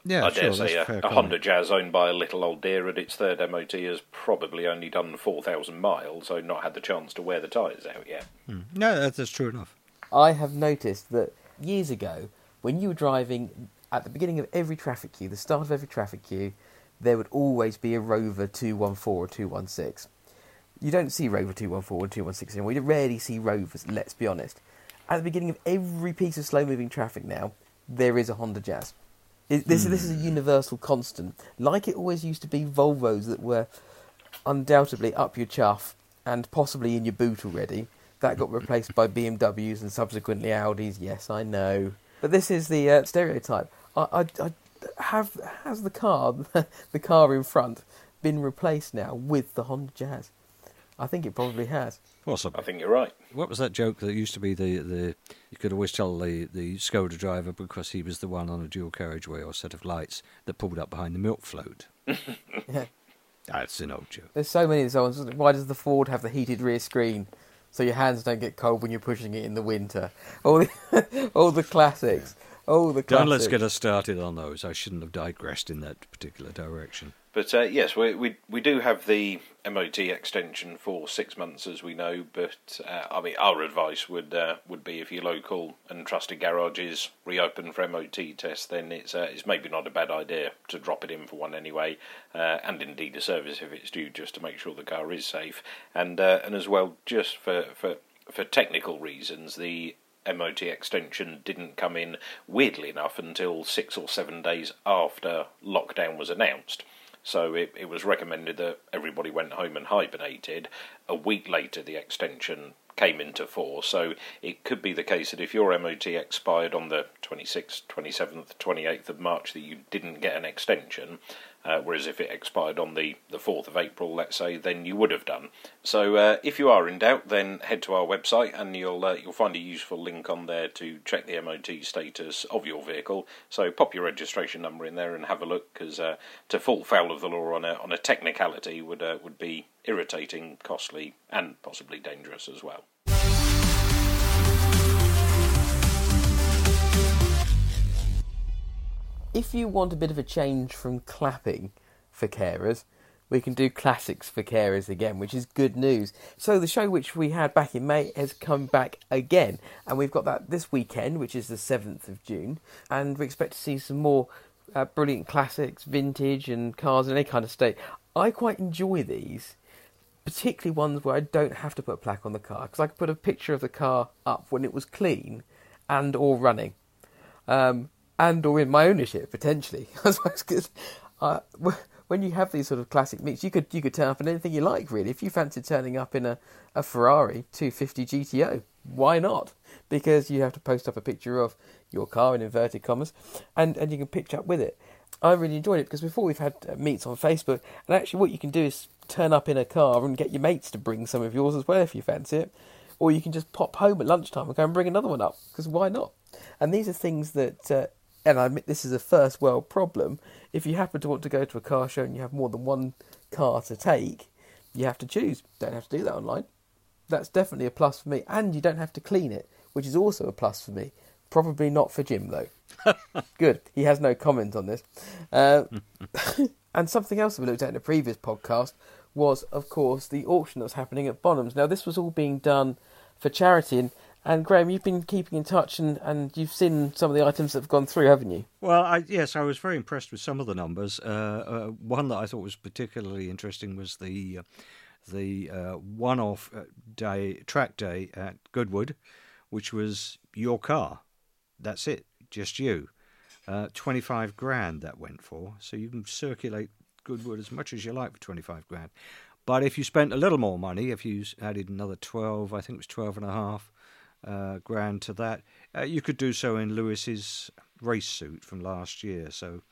Yeah, I sure, dare that's say a a, fair a comment. Honda Jazz owned by a little old dear at its third MOT has probably only done 4,000 miles, so not had the chance to wear the tyres out yet. Hmm. No, that's, that's true enough. I have noticed that years ago, when you were driving at the beginning of every traffic queue, the start of every traffic queue, there would always be a Rover 214 or 216. You don't see Rover 214 or 216 anymore. You rarely see Rovers, let's be honest. At the beginning of every piece of slow moving traffic now, there is a Honda Jazz. It, this, this is a universal constant. Like it always used to be Volvos that were undoubtedly up your chuff and possibly in your boot already. That got replaced by BMWs and subsequently Audis. Yes, I know. But this is the uh, stereotype. I, I, I have has the car, the car in front, been replaced now with the Honda Jazz? I think it probably has. Possibly. I think you're right. What was that joke that used to be the, the you could always tell the, the Skoda driver because he was the one on a dual carriageway or set of lights that pulled up behind the milk float. Yeah. That's an old joke. There's so many of those ones. Why does the Ford have the heated rear screen so your hands don't get cold when you're pushing it in the winter? All the, all the classics. All the classics. Don't let's get us started on those. I shouldn't have digressed in that particular direction. But uh, yes, we, we we do have the MOT extension for six months, as we know. But uh, I mean, our advice would uh, would be if your local and trusted garages reopen for MOT tests, then it's uh, it's maybe not a bad idea to drop it in for one anyway, uh, and indeed a service if it's due, just to make sure the car is safe, and uh, and as well just for for for technical reasons, the MOT extension didn't come in weirdly enough until six or seven days after lockdown was announced. So it, it was recommended that everybody went home and hibernated. A week later, the extension came into force. So it could be the case that if your MOT expired on the 26th, 27th, 28th of March, that you didn't get an extension. Uh, whereas if it expired on the, the 4th of April, let's say, then you would have done. So uh, if you are in doubt, then head to our website and you'll uh, you'll find a useful link on there to check the MOT status of your vehicle. So pop your registration number in there and have a look, because uh, to fall foul of the law on a on a technicality would uh, would be irritating, costly, and possibly dangerous as well. If you want a bit of a change from clapping for carers, we can do classics for carers again, which is good news. So the show which we had back in May has come back again, and we've got that this weekend, which is the seventh of June, and we expect to see some more uh, brilliant classics, vintage, and cars in any kind of state. I quite enjoy these, particularly ones where I don't have to put a plaque on the car because I can put a picture of the car up when it was clean and or running. Um, and or in my ownership potentially. I suppose 'cause, uh, when you have these sort of classic meets, you could you could turn up in anything you like really. If you fancy turning up in a, a Ferrari 250 GTO, why not? Because you have to post up a picture of your car in inverted commas, and and you can pitch up with it. I really enjoyed it because before we've had uh, meets on Facebook, and actually what you can do is turn up in a car and get your mates to bring some of yours as well if you fancy it, or you can just pop home at lunchtime and go and bring another one up because why not? And these are things that, uh, and I admit this is a first world problem. If you happen to want to go to a car show and you have more than one car to take, you have to choose. Don't have to do that online. That's definitely a plus for me, and you don't have to clean it, which is also a plus for me. Probably not for Jim though. Good. He has no comment on this. Uh, and something else that we looked at in a previous podcast was, of course, the auction that was happening at Bonhams. Now, this was all being done for charity, and, and Graham, you've been keeping in touch, and, and you've seen some of the items that have gone through, haven't you? Well, I, yes, I was very impressed with some of the numbers. Uh, uh, one that I thought was particularly interesting was the uh, the one-off uh, day track day at Goodwood, which was your car. That's it, just you. Uh, Twenty-five grand that went for, so you can circulate Goodwood as much as you like for twenty-five grand. But if you spent a little more money, if you added another twelve, I think it was twelve and a half uh, grand to that, uh, you could do so in Lewis's race suit from last year. So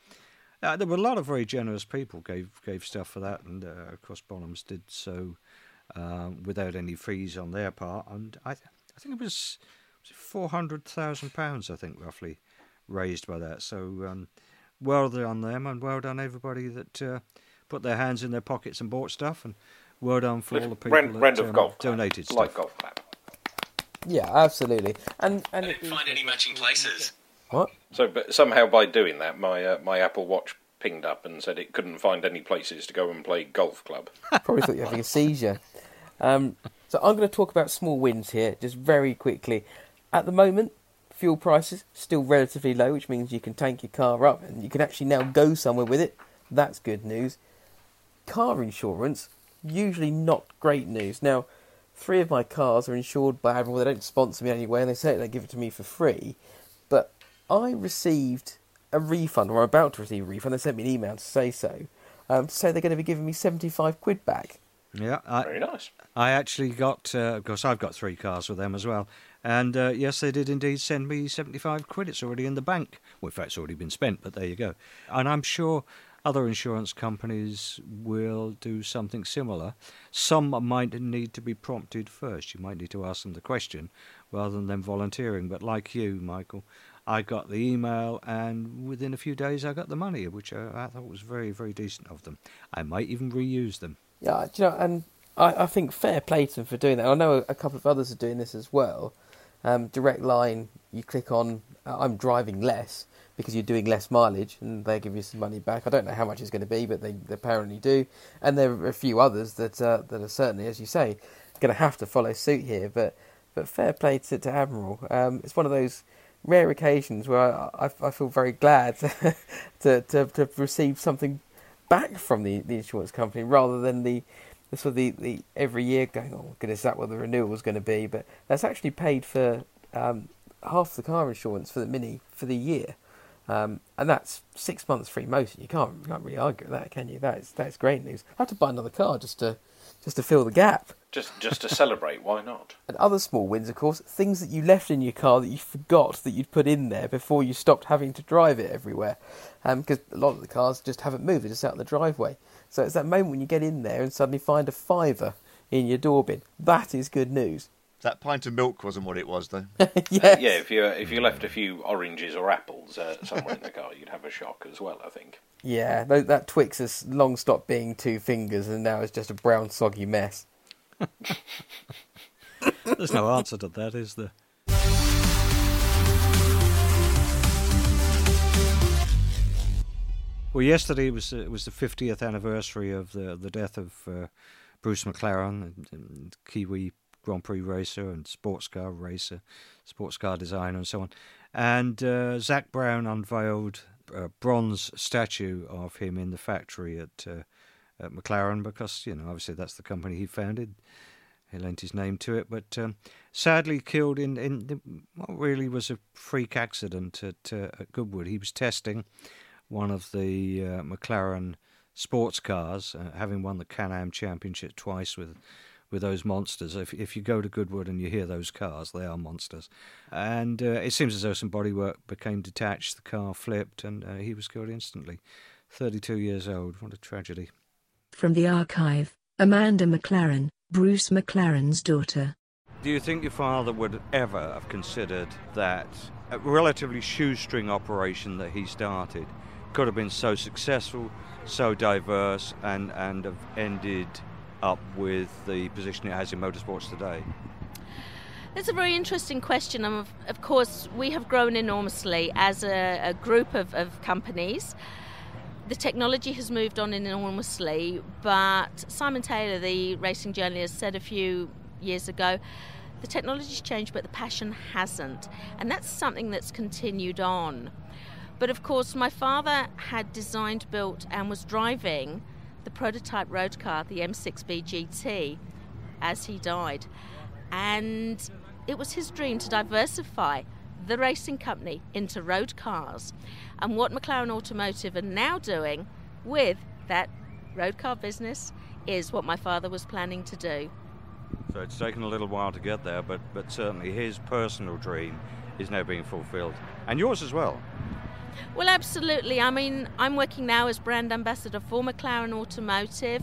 uh, there were a lot of very generous people gave gave stuff for that, and uh, of course Bonhams did so um, without any fees on their part. And I, th- I think it was, was four hundred thousand pounds, I think roughly raised by that. So um, well done them, and well done everybody that uh, put their hands in their pockets and bought stuff, and well done for all the people Round, that um, golf donated stuff. Like golf. Yeah, absolutely. And and I didn't find any matching places. What? So, but somehow by doing that, my uh, my Apple Watch pinged up and said it couldn't find any places to go and play golf club. Probably thought you were having a seizure. Um, so I'm going to talk about small wins here, just very quickly. At the moment, fuel prices still relatively low, which means you can tank your car up and you can actually now go somewhere with it. That's good news. Car insurance, usually not great news. Now, three of my cars are insured by Admiral. They don't sponsor me anyway, and they say they give it to me for free. But I received a refund, or I'm about to receive a refund. They sent me an email to say so, um, to say they're going to be giving me 75 quid back. Yeah, I, Very nice. I actually got, uh, of course, I've got three cars with them as well. And uh, yes, they did indeed send me 75 quid. It's already in the bank. Well, in fact, it's already been spent, but there you go. And I'm sure other insurance companies will do something similar. Some might need to be prompted first. You might need to ask them the question rather than them volunteering. But like you, Michael, I got the email, and within a few days, I got the money, which I, I thought was very, very decent of them. I might even reuse them. Yeah, you know, and I, I think fair play to them for doing that. I know a, couple of others are doing this as well. Um, direct line, you click on I'm driving less because you're doing less mileage, and they give you some money back. I don't know how much it's going to be, but they, they apparently do. And there are a few others that uh, that are certainly, as you say, going to have to follow suit here. But but fair play to, to Admiral. Um, it's one of those rare occasions where I, I, I feel very glad to, to, to receive something back from the, the insurance company rather than the, sort of the, the every year going, oh goodness, that what the renewal was going to be? But that's actually paid for um, half the car insurance for the Mini for the year. Um, and that's six months free motion. You can't, can't really argue with that, can you? That's that's great news. I have to buy another car just to just to fill the gap. Just just to celebrate, why not? And other small wins, of course, things that you left in your car that you forgot that you'd put in there before you stopped having to drive it everywhere. Because um, a lot of the cars just haven't moved, they're just out in the driveway. So it's that moment when you get in there and suddenly find a fiver in your door bin. That is good news. That pint of milk wasn't what it was, though. yes. Yeah, if you if you left a few oranges or apples uh, somewhere in the car, you'd have a shock as well. I think. Yeah, that, that Twix has long stopped being two fingers and now it's just a brown soggy mess. There's no answer to that, is there? Well, yesterday was uh, was the 50th anniversary of the the death of uh, Bruce McLaren, and, and Kiwi Grand Prix racer and sports car racer, sports car designer, and so on. And uh, Zak Brown unveiled a bronze statue of him in the factory at, uh, at McLaren because, you know, obviously that's the company he founded. He lent his name to it, but um, sadly killed in, in what really was a freak accident at, uh, at Goodwood. He was testing one of the uh, McLaren sports cars, uh, having won the Can Am Championship twice with with those monsters. If if you go to Goodwood and you hear those cars, they are monsters. And uh, it seems as though some bodywork became detached, the car flipped, and uh, he was killed instantly. 32 years old. What a tragedy. From the archive, Amanda McLaren, Bruce McLaren's daughter. Do you think your father would ever have considered that a relatively shoestring operation that he started could have been so successful, so diverse, and, and have ended up with the position it has in motorsports today? That's a very interesting question. Of, of course, we have grown enormously as a, a group of, of companies. The technology has moved on enormously, but Simon Taylor, the racing journalist, said a few years ago the technology's changed, but the passion hasn't. And that's something that's continued on. But of course, my father had designed, built, and was driving the prototype road car, the M6B GT, as he died. And it was his dream to diversify the racing company into road cars. And what McLaren Automotive are now doing with that road car business is what my father was planning to do. So it's taken a little while to get there, but, but certainly his personal dream is now being fulfilled. And yours as well. Well, absolutely. I mean, I'm working now as brand ambassador for McLaren Automotive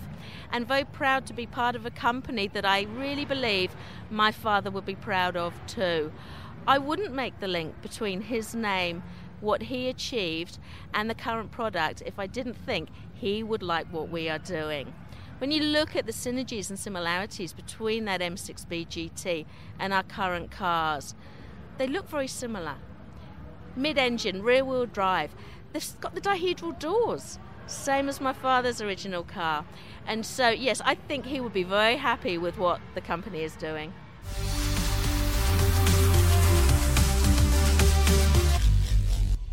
and very proud to be part of a company that I really believe my father would be proud of too. I wouldn't make the link between his name, what he achieved, and the current product if I didn't think he would like what we are doing. When you look at the synergies and similarities between that M6B GT and our current cars, they look very similar. Mid-engine, rear-wheel drive. They've got the dihedral doors, same as my father's original car. And so, yes, I think he would be very happy with what the company is doing.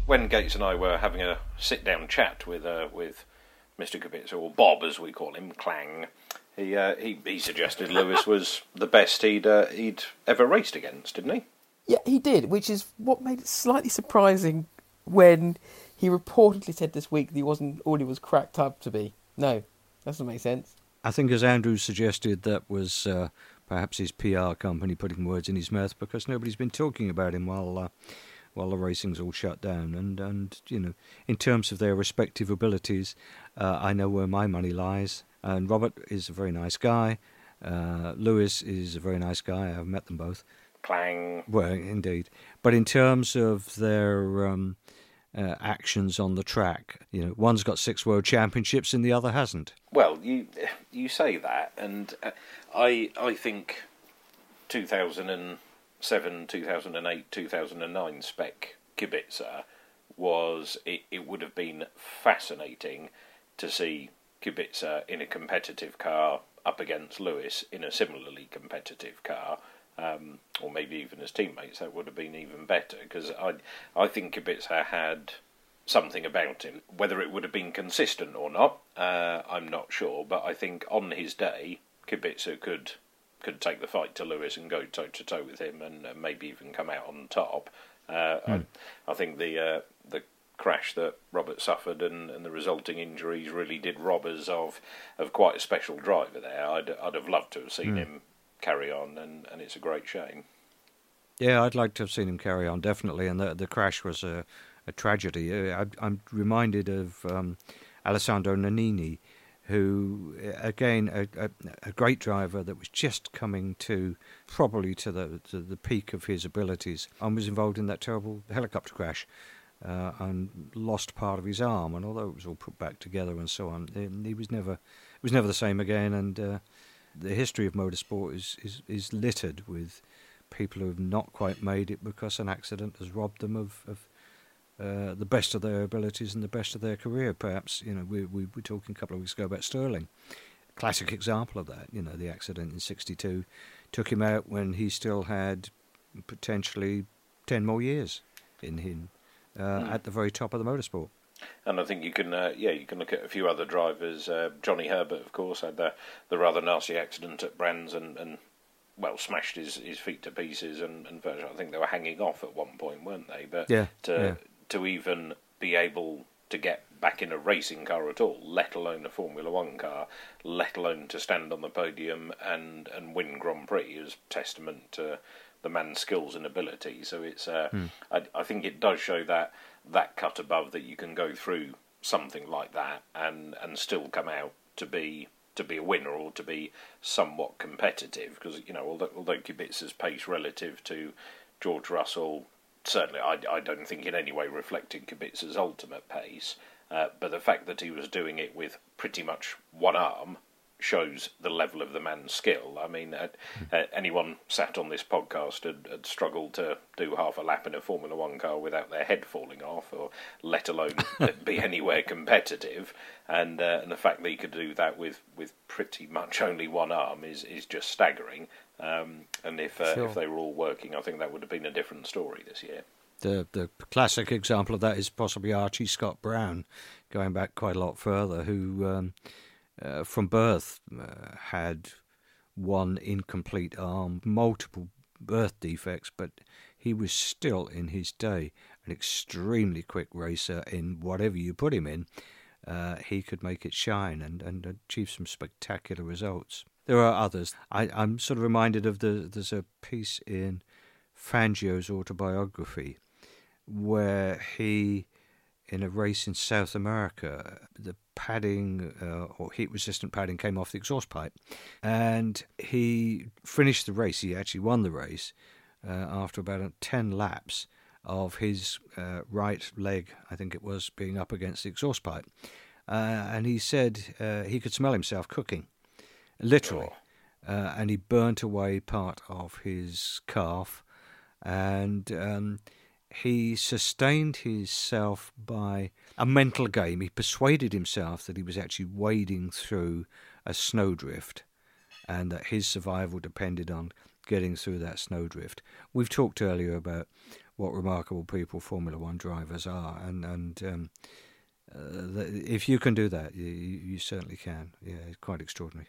when Gates and I were having a sit-down chat with uh, with Mr. Kubica, or Bob as we call him, Clang, he uh, he, he suggested Lewis was the best he'd uh, he'd ever raced against, didn't he? Yeah, he did, which is what made it slightly surprising when he reportedly said this week that he wasn't all he was cracked up to be. No, that doesn't make sense. I think, as Andrew suggested, that was uh, perhaps his PR company putting words in his mouth because nobody's been talking about him while uh, while the racing's all shut down. And and you know, in terms of their respective abilities, uh, I know where my money lies. And Robert is a very nice guy. Uh, Lewis is a very nice guy. I've met them both. Clang. Well, indeed. But in terms of their um, uh, actions on the track, you know, one's got six world championships and the other hasn't. Well, you you say that, and uh, I I think 2007, 2008, 2009 spec Kubica was it, it would have been fascinating to see Kubica in a competitive car up against Lewis in a similarly competitive car. Um, or maybe even as teammates, that would have been even better because I, I think Kubica had something about him. Whether it would have been consistent or not, uh, I'm not sure. But I think on his day, Kubica could could take the fight to Lewis and go toe to toe with him, and uh, maybe even come out on top. Uh, I, I think the uh, the crash that Robert suffered and, and the resulting injuries really did rob us of of quite a special driver there. I'd I'd have loved to have seen him carry on, and, and it's a great shame. Yeah, I'd like to have seen him carry on definitely, and the the crash was a, a tragedy. Uh, I, I'm reminded of um, Alessandro Nannini, who uh, again a, a, a great driver that was just coming to probably to the to the peak of his abilities, and was involved in that terrible helicopter crash. Uh, and lost part of his arm, and although it was all put back together and so on, he was never, it was never the same again. And uh, the history of motorsport is, is, is littered with people who have not quite made it because an accident has robbed them of, of uh, the best of their abilities and the best of their career. Perhaps you know we, we were talking a couple of weeks ago about Stirling, classic example of that. You know the accident in '62 took him out when he still had potentially ten more years in him uh, at the very top of the motorsport. And I think you can, uh, yeah, you can look at a few other drivers. Uh, Johnny Herbert, of course, had the the rather nasty accident at Brands and, and well, smashed his, his feet to pieces, and, and I think they were hanging off at one point, weren't they? But Yeah, to yeah. to even be able to get back in a racing car at all, let alone a Formula One car, let alone to stand on the podium and, and win Grand Prix, is testament to the man's skills and ability. So it's, uh, I, I think it does show that that cut above that you can go through something like that and and still come out to be to be a winner or to be somewhat competitive. Because you know although although Kubica's pace relative to George Russell certainly I, I don't think in any way reflected Kubica's ultimate pace uh, but the fact that he was doing it with pretty much one arm shows the level of the man's skill. I mean, uh, uh, anyone sat on this podcast had, had struggled to do half a lap in a Formula One car without their head falling off, or let alone be anywhere competitive. And uh, and the fact that he could do that with, with pretty much only one arm is, is just staggering. Um, and if uh, Sure. if they were all working, I think that would have been a different story this year. The the classic example of that is possibly Archie Scott Brown, going back quite a lot further, who um, uh, from birth uh, had one incomplete arm, multiple birth defects, but he was still in his day an extremely quick racer in whatever you put him in. Uh, he could make it shine and, and achieve some spectacular results. There are others. I, I'm sort of reminded of the there's a piece in Fangio's autobiography where he, in a race in South America, the padding uh, or heat resistant padding came off the exhaust pipe, and he finished the race. He actually won the race uh, after about uh, ten laps of his uh, right leg, I think it was, being up against the exhaust pipe, uh, and he said uh, he could smell himself cooking, literally, uh, and he burnt away part of his calf. And um, he sustained himself by a mental game. He persuaded himself that he was actually wading through a snowdrift and that his survival depended on getting through that snowdrift. We've talked earlier about what remarkable people Formula One drivers are, and and um, uh, if you can do that, you, you certainly can. Yeah, it's quite extraordinary.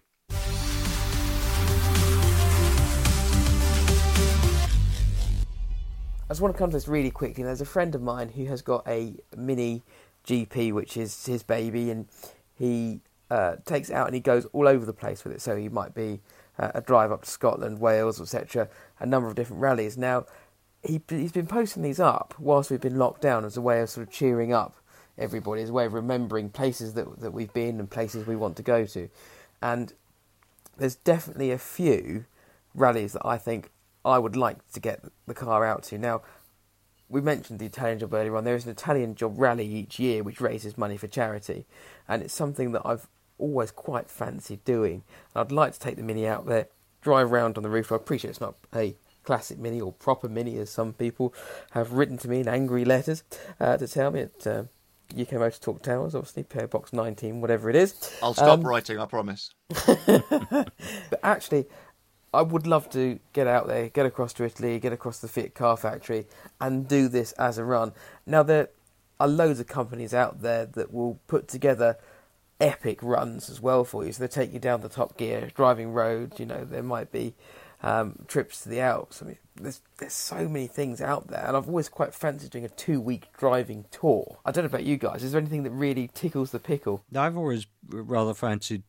I just want to come to this really quickly. There's a friend of mine who has got a mini GP, which is his baby, and he uh, takes it out and he goes all over the place with it. So he might be uh, a drive up to Scotland, Wales, etc. A number of different rallies. Now he he's been posting these up whilst we've been locked down as a way of sort of cheering up everybody, as a way of remembering places that that we've been and places we want to go to. And there's definitely a few rallies that I think I would like to get the car out to. Now, we mentioned the Italian job earlier on. There is an Italian job rally each year which raises money for charity, and it's something that I've always quite fancied doing. And I'd like to take the Mini out there, drive around on the roof. I appreciate it's not a classic Mini or proper Mini, as some people have written to me in angry letters uh, to tell me at uh, UK Motor Talk Towers, obviously, PO Box 19, whatever it is. I'll stop um, writing, I promise. but actually, I would love to get out there, get across to Italy, get across the Fiat car factory, and do this as a run. Now, there are loads of companies out there that will put together epic runs as well for you. So they take you down the top gear, driving road. You know, there might be um, trips to the Alps. I mean, there's there's so many things out there, and I've always quite fancied doing a two week driving tour. I don't know about you guys. Is there anything that really tickles the pickle? I've always rather fancied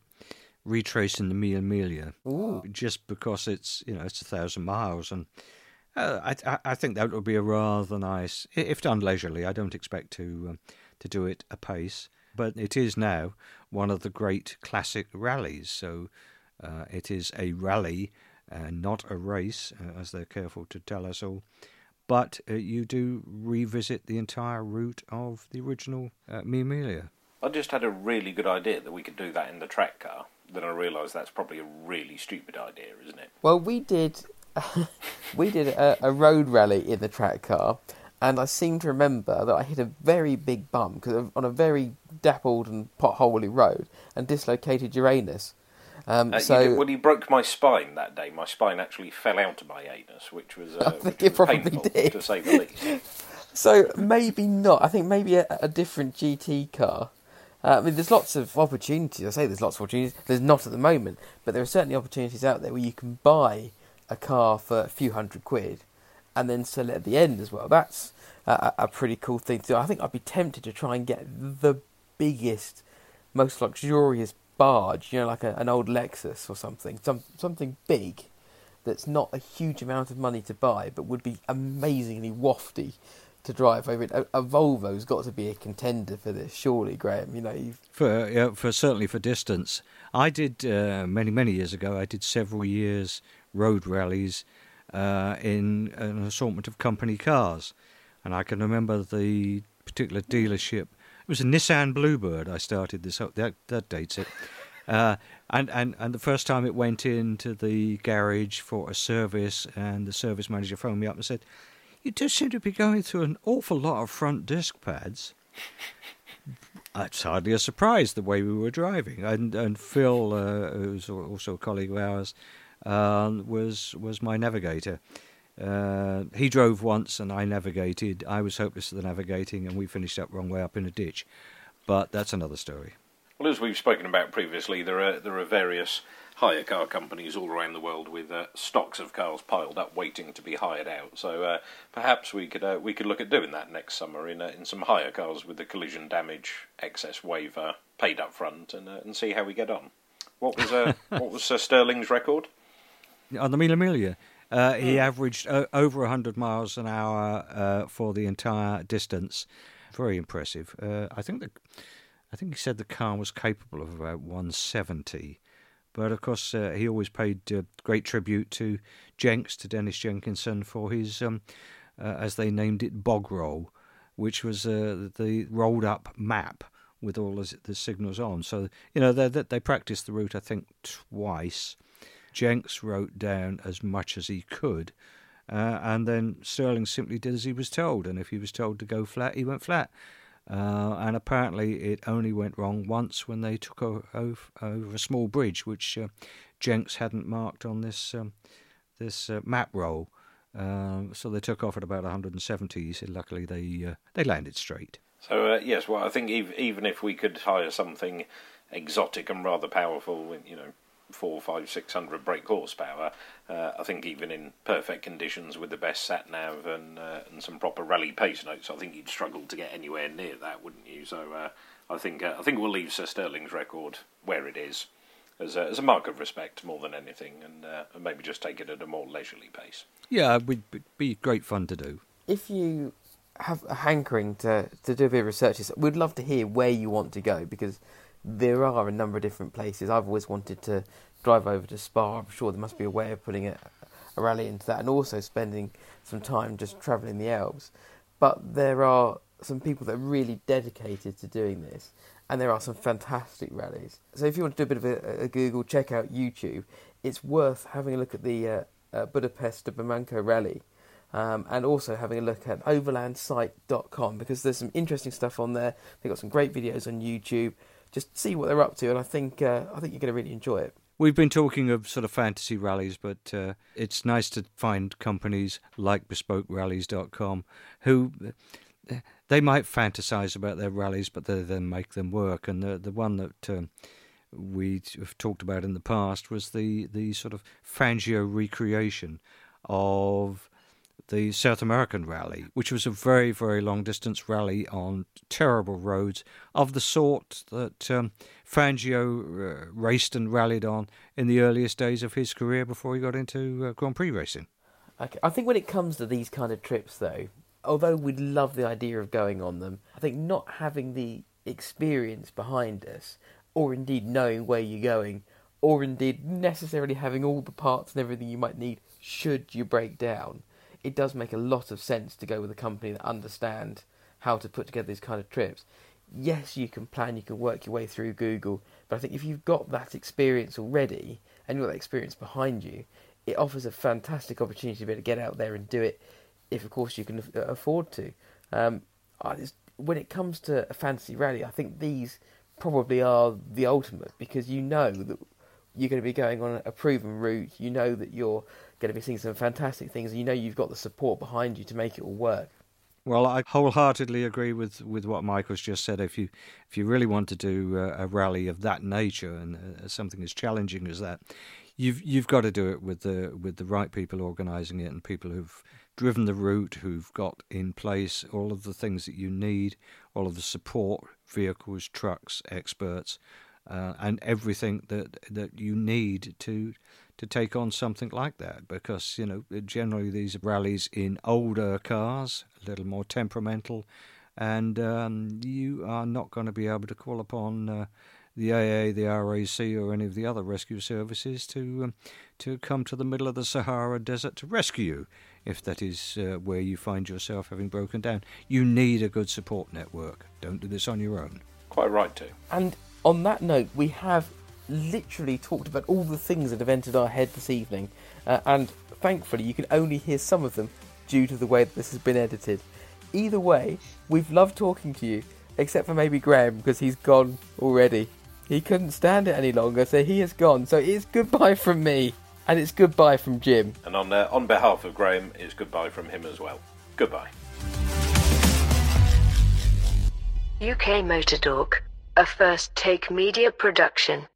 retracing the Mille Miglia, Ooh. just because it's you know it's a thousand miles, and uh, I I think that would be a rather nice if done leisurely. I don't expect to um, to do it apace, but it is now one of the great classic rallies. So uh, it is a rally, uh, not a race, uh, as they're careful to tell us all. But uh, you do revisit the entire route of the original uh, Mille Miglia. I just had a really good idea that we could do that in the track car then I realised that's probably a really stupid idea, isn't it? Well, we did we did a, a, road rally in the track car, and I seem to remember that I hit a very big bump because on a very dappled and potholey road and dislocated Uranus. Um, uh, so, did, well, he broke my spine that day. My spine actually fell out of my anus, which was, uh, I think which it was probably painful, did. to say the least. so maybe not. I think maybe a, a different GT car uh, I mean, there's lots of opportunities. I say there's lots of opportunities. There's not at the moment, but there are certainly opportunities out there where you can buy a car for a few hundred quid and then sell it at the end as well. That's a, a pretty cool thing to do. I think I'd be tempted to try and get the biggest, most luxurious barge, you know, like a, an old Lexus or something, some something big that's not a huge amount of money to buy, but would be amazingly wafty to drive over. A, a, Volvo's got to be a contender for this, surely, Graham. You know, you've... for yeah, for certainly for distance. I did uh, many many years ago. I did several years road rallies uh, in an assortment of company cars, and I can remember the particular dealership. It was a Nissan Bluebird. I started this. That that dates it. Uh, and, and, and the first time it went into the garage for a service, and the service manager phoned me up and said, you do seem to be going through an awful lot of front disc pads. That's hardly a surprise the way we were driving. And, and Phil, uh, who's also a colleague of ours, uh, was was my navigator. Uh, he drove once and I navigated. I was hopeless at the navigating, and we finished up wrong way up in a ditch. But that's another story. Well, as we've spoken about previously, there are there are various hire car companies all around the world with uh, stocks of cars piled up waiting to be hired out. So uh, perhaps we could uh, we could look at doing that next summer in uh, in some hire cars with the collision damage excess waiver paid up front and uh, and see how we get on. What was uh, what was Sir Stirling's record? On the Mille Miglia, he hmm. averaged over 100 miles an hour for the entire distance. Very impressive. I think the I think he said the car was capable of about 170. But of course, uh, he always paid uh, great tribute to Jenks, to Dennis Jenkinson, for his, um, uh, as they named it, bog roll, which was uh, the rolled up map with all the signals on. So, you know, they, they practiced the route, I think, twice. Jenks wrote down as much as he could. Uh, and then Stirling simply did as he was told, and if he was told to go flat, he went flat. Uh, and apparently, it only went wrong once when they took over, over a small bridge, which uh, Jenks hadn't marked on this um, this uh, map roll. Um, so they took off at about 170. He said, luckily they uh, they landed straight. So uh, yes, well, I think even if we could hire something exotic and rather powerful, you know, four, five, six hundred brake horsepower. Uh, I think even in perfect conditions with the best sat nav and uh, and some proper rally pace notes, I think you'd struggle to get anywhere near that, wouldn't you? So uh, I think uh, I think we'll leave Sir Stirling's record where it is, as a, as a mark of respect more than anything, and, uh, and maybe just take it at a more leisurely pace. Yeah, it would be great fun to do. If you have a hankering to to do a bit of research, we'd love to hear where you want to go because there are a number of different places. I've always wanted to drive over to Spa. I'm sure there must be a way of putting a, a rally into that, and also spending some time just travelling the Alps. But there are some people that are really dedicated to doing this, and there are some fantastic rallies. So if you want to do a bit of a, a Google, check out YouTube. It's worth having a look at the uh, uh, Budapest to Bamako rally. Um, and also having a look at overlandsite.com because there's some interesting stuff on there. They've got some great videos on YouTube just see what they're up to, and I think uh, I think you're going to really enjoy it. We've been talking of sort of fantasy rallies, but uh, it's nice to find companies like BespokeRallies.com who they might fantasize about their rallies, but they then make them work. And the the one that um, we have talked about in the past was the the sort of Fangio recreation of the South American rally, which was a very, very long distance rally on terrible roads of the sort that um, Fangio uh, raced and rallied on in the earliest days of his career before he got into uh, Grand Prix racing. Okay. I think when it comes to these kind of trips, though, although we'd love the idea of going on them, I think not having the experience behind us, or indeed knowing where you're going, or indeed necessarily having all the parts and everything you might need should you break down, it does make a lot of sense to go with a company that understand how to put together these kind of trips. Yes, you can plan, you can work your way through Google, but I think if you've got that experience already and you've got that experience behind you, it offers a fantastic opportunity to be able to get out there and do it if, of course, you can afford to. Um, just, when it comes to a fantasy rally, I think these probably are the ultimate because you know that you're going to be going on a proven route. You know that you're going to be seeing some fantastic things. And you know you've got the support behind you to make it all work. Well, I wholeheartedly agree with, with what Michael's just said. If you if you really want to do a, a rally of that nature and uh, something as challenging as that, you've you've got to do it with the with the right people organising it and people who've driven the route, who've got in place all of the things that you need, all of the support, vehicles, trucks, experts, uh, and everything that that you need to to take on something like that because you know generally these rallies in older cars a little more temperamental and um, you are not going to be able to call upon uh, the AA, the RAC, or any of the other rescue services to um, to come to the middle of the Sahara Desert to rescue you, if that is uh, where you find yourself having broken down. You need a good support network. Don't do this on your own. Quite right too. And on that note, we have literally talked about all the things that have entered our head this evening, uh, and thankfully you can only hear some of them due to the way that this has been edited. Either way, we've loved talking to you, except for maybe Graham because he's gone already. He couldn't stand it any longer, so he has gone. So it's goodbye from me, and it's goodbye from Jim. And on uh, on behalf of Graham, it's goodbye from him as well. Goodbye. UK Motor Talk, a first take media production.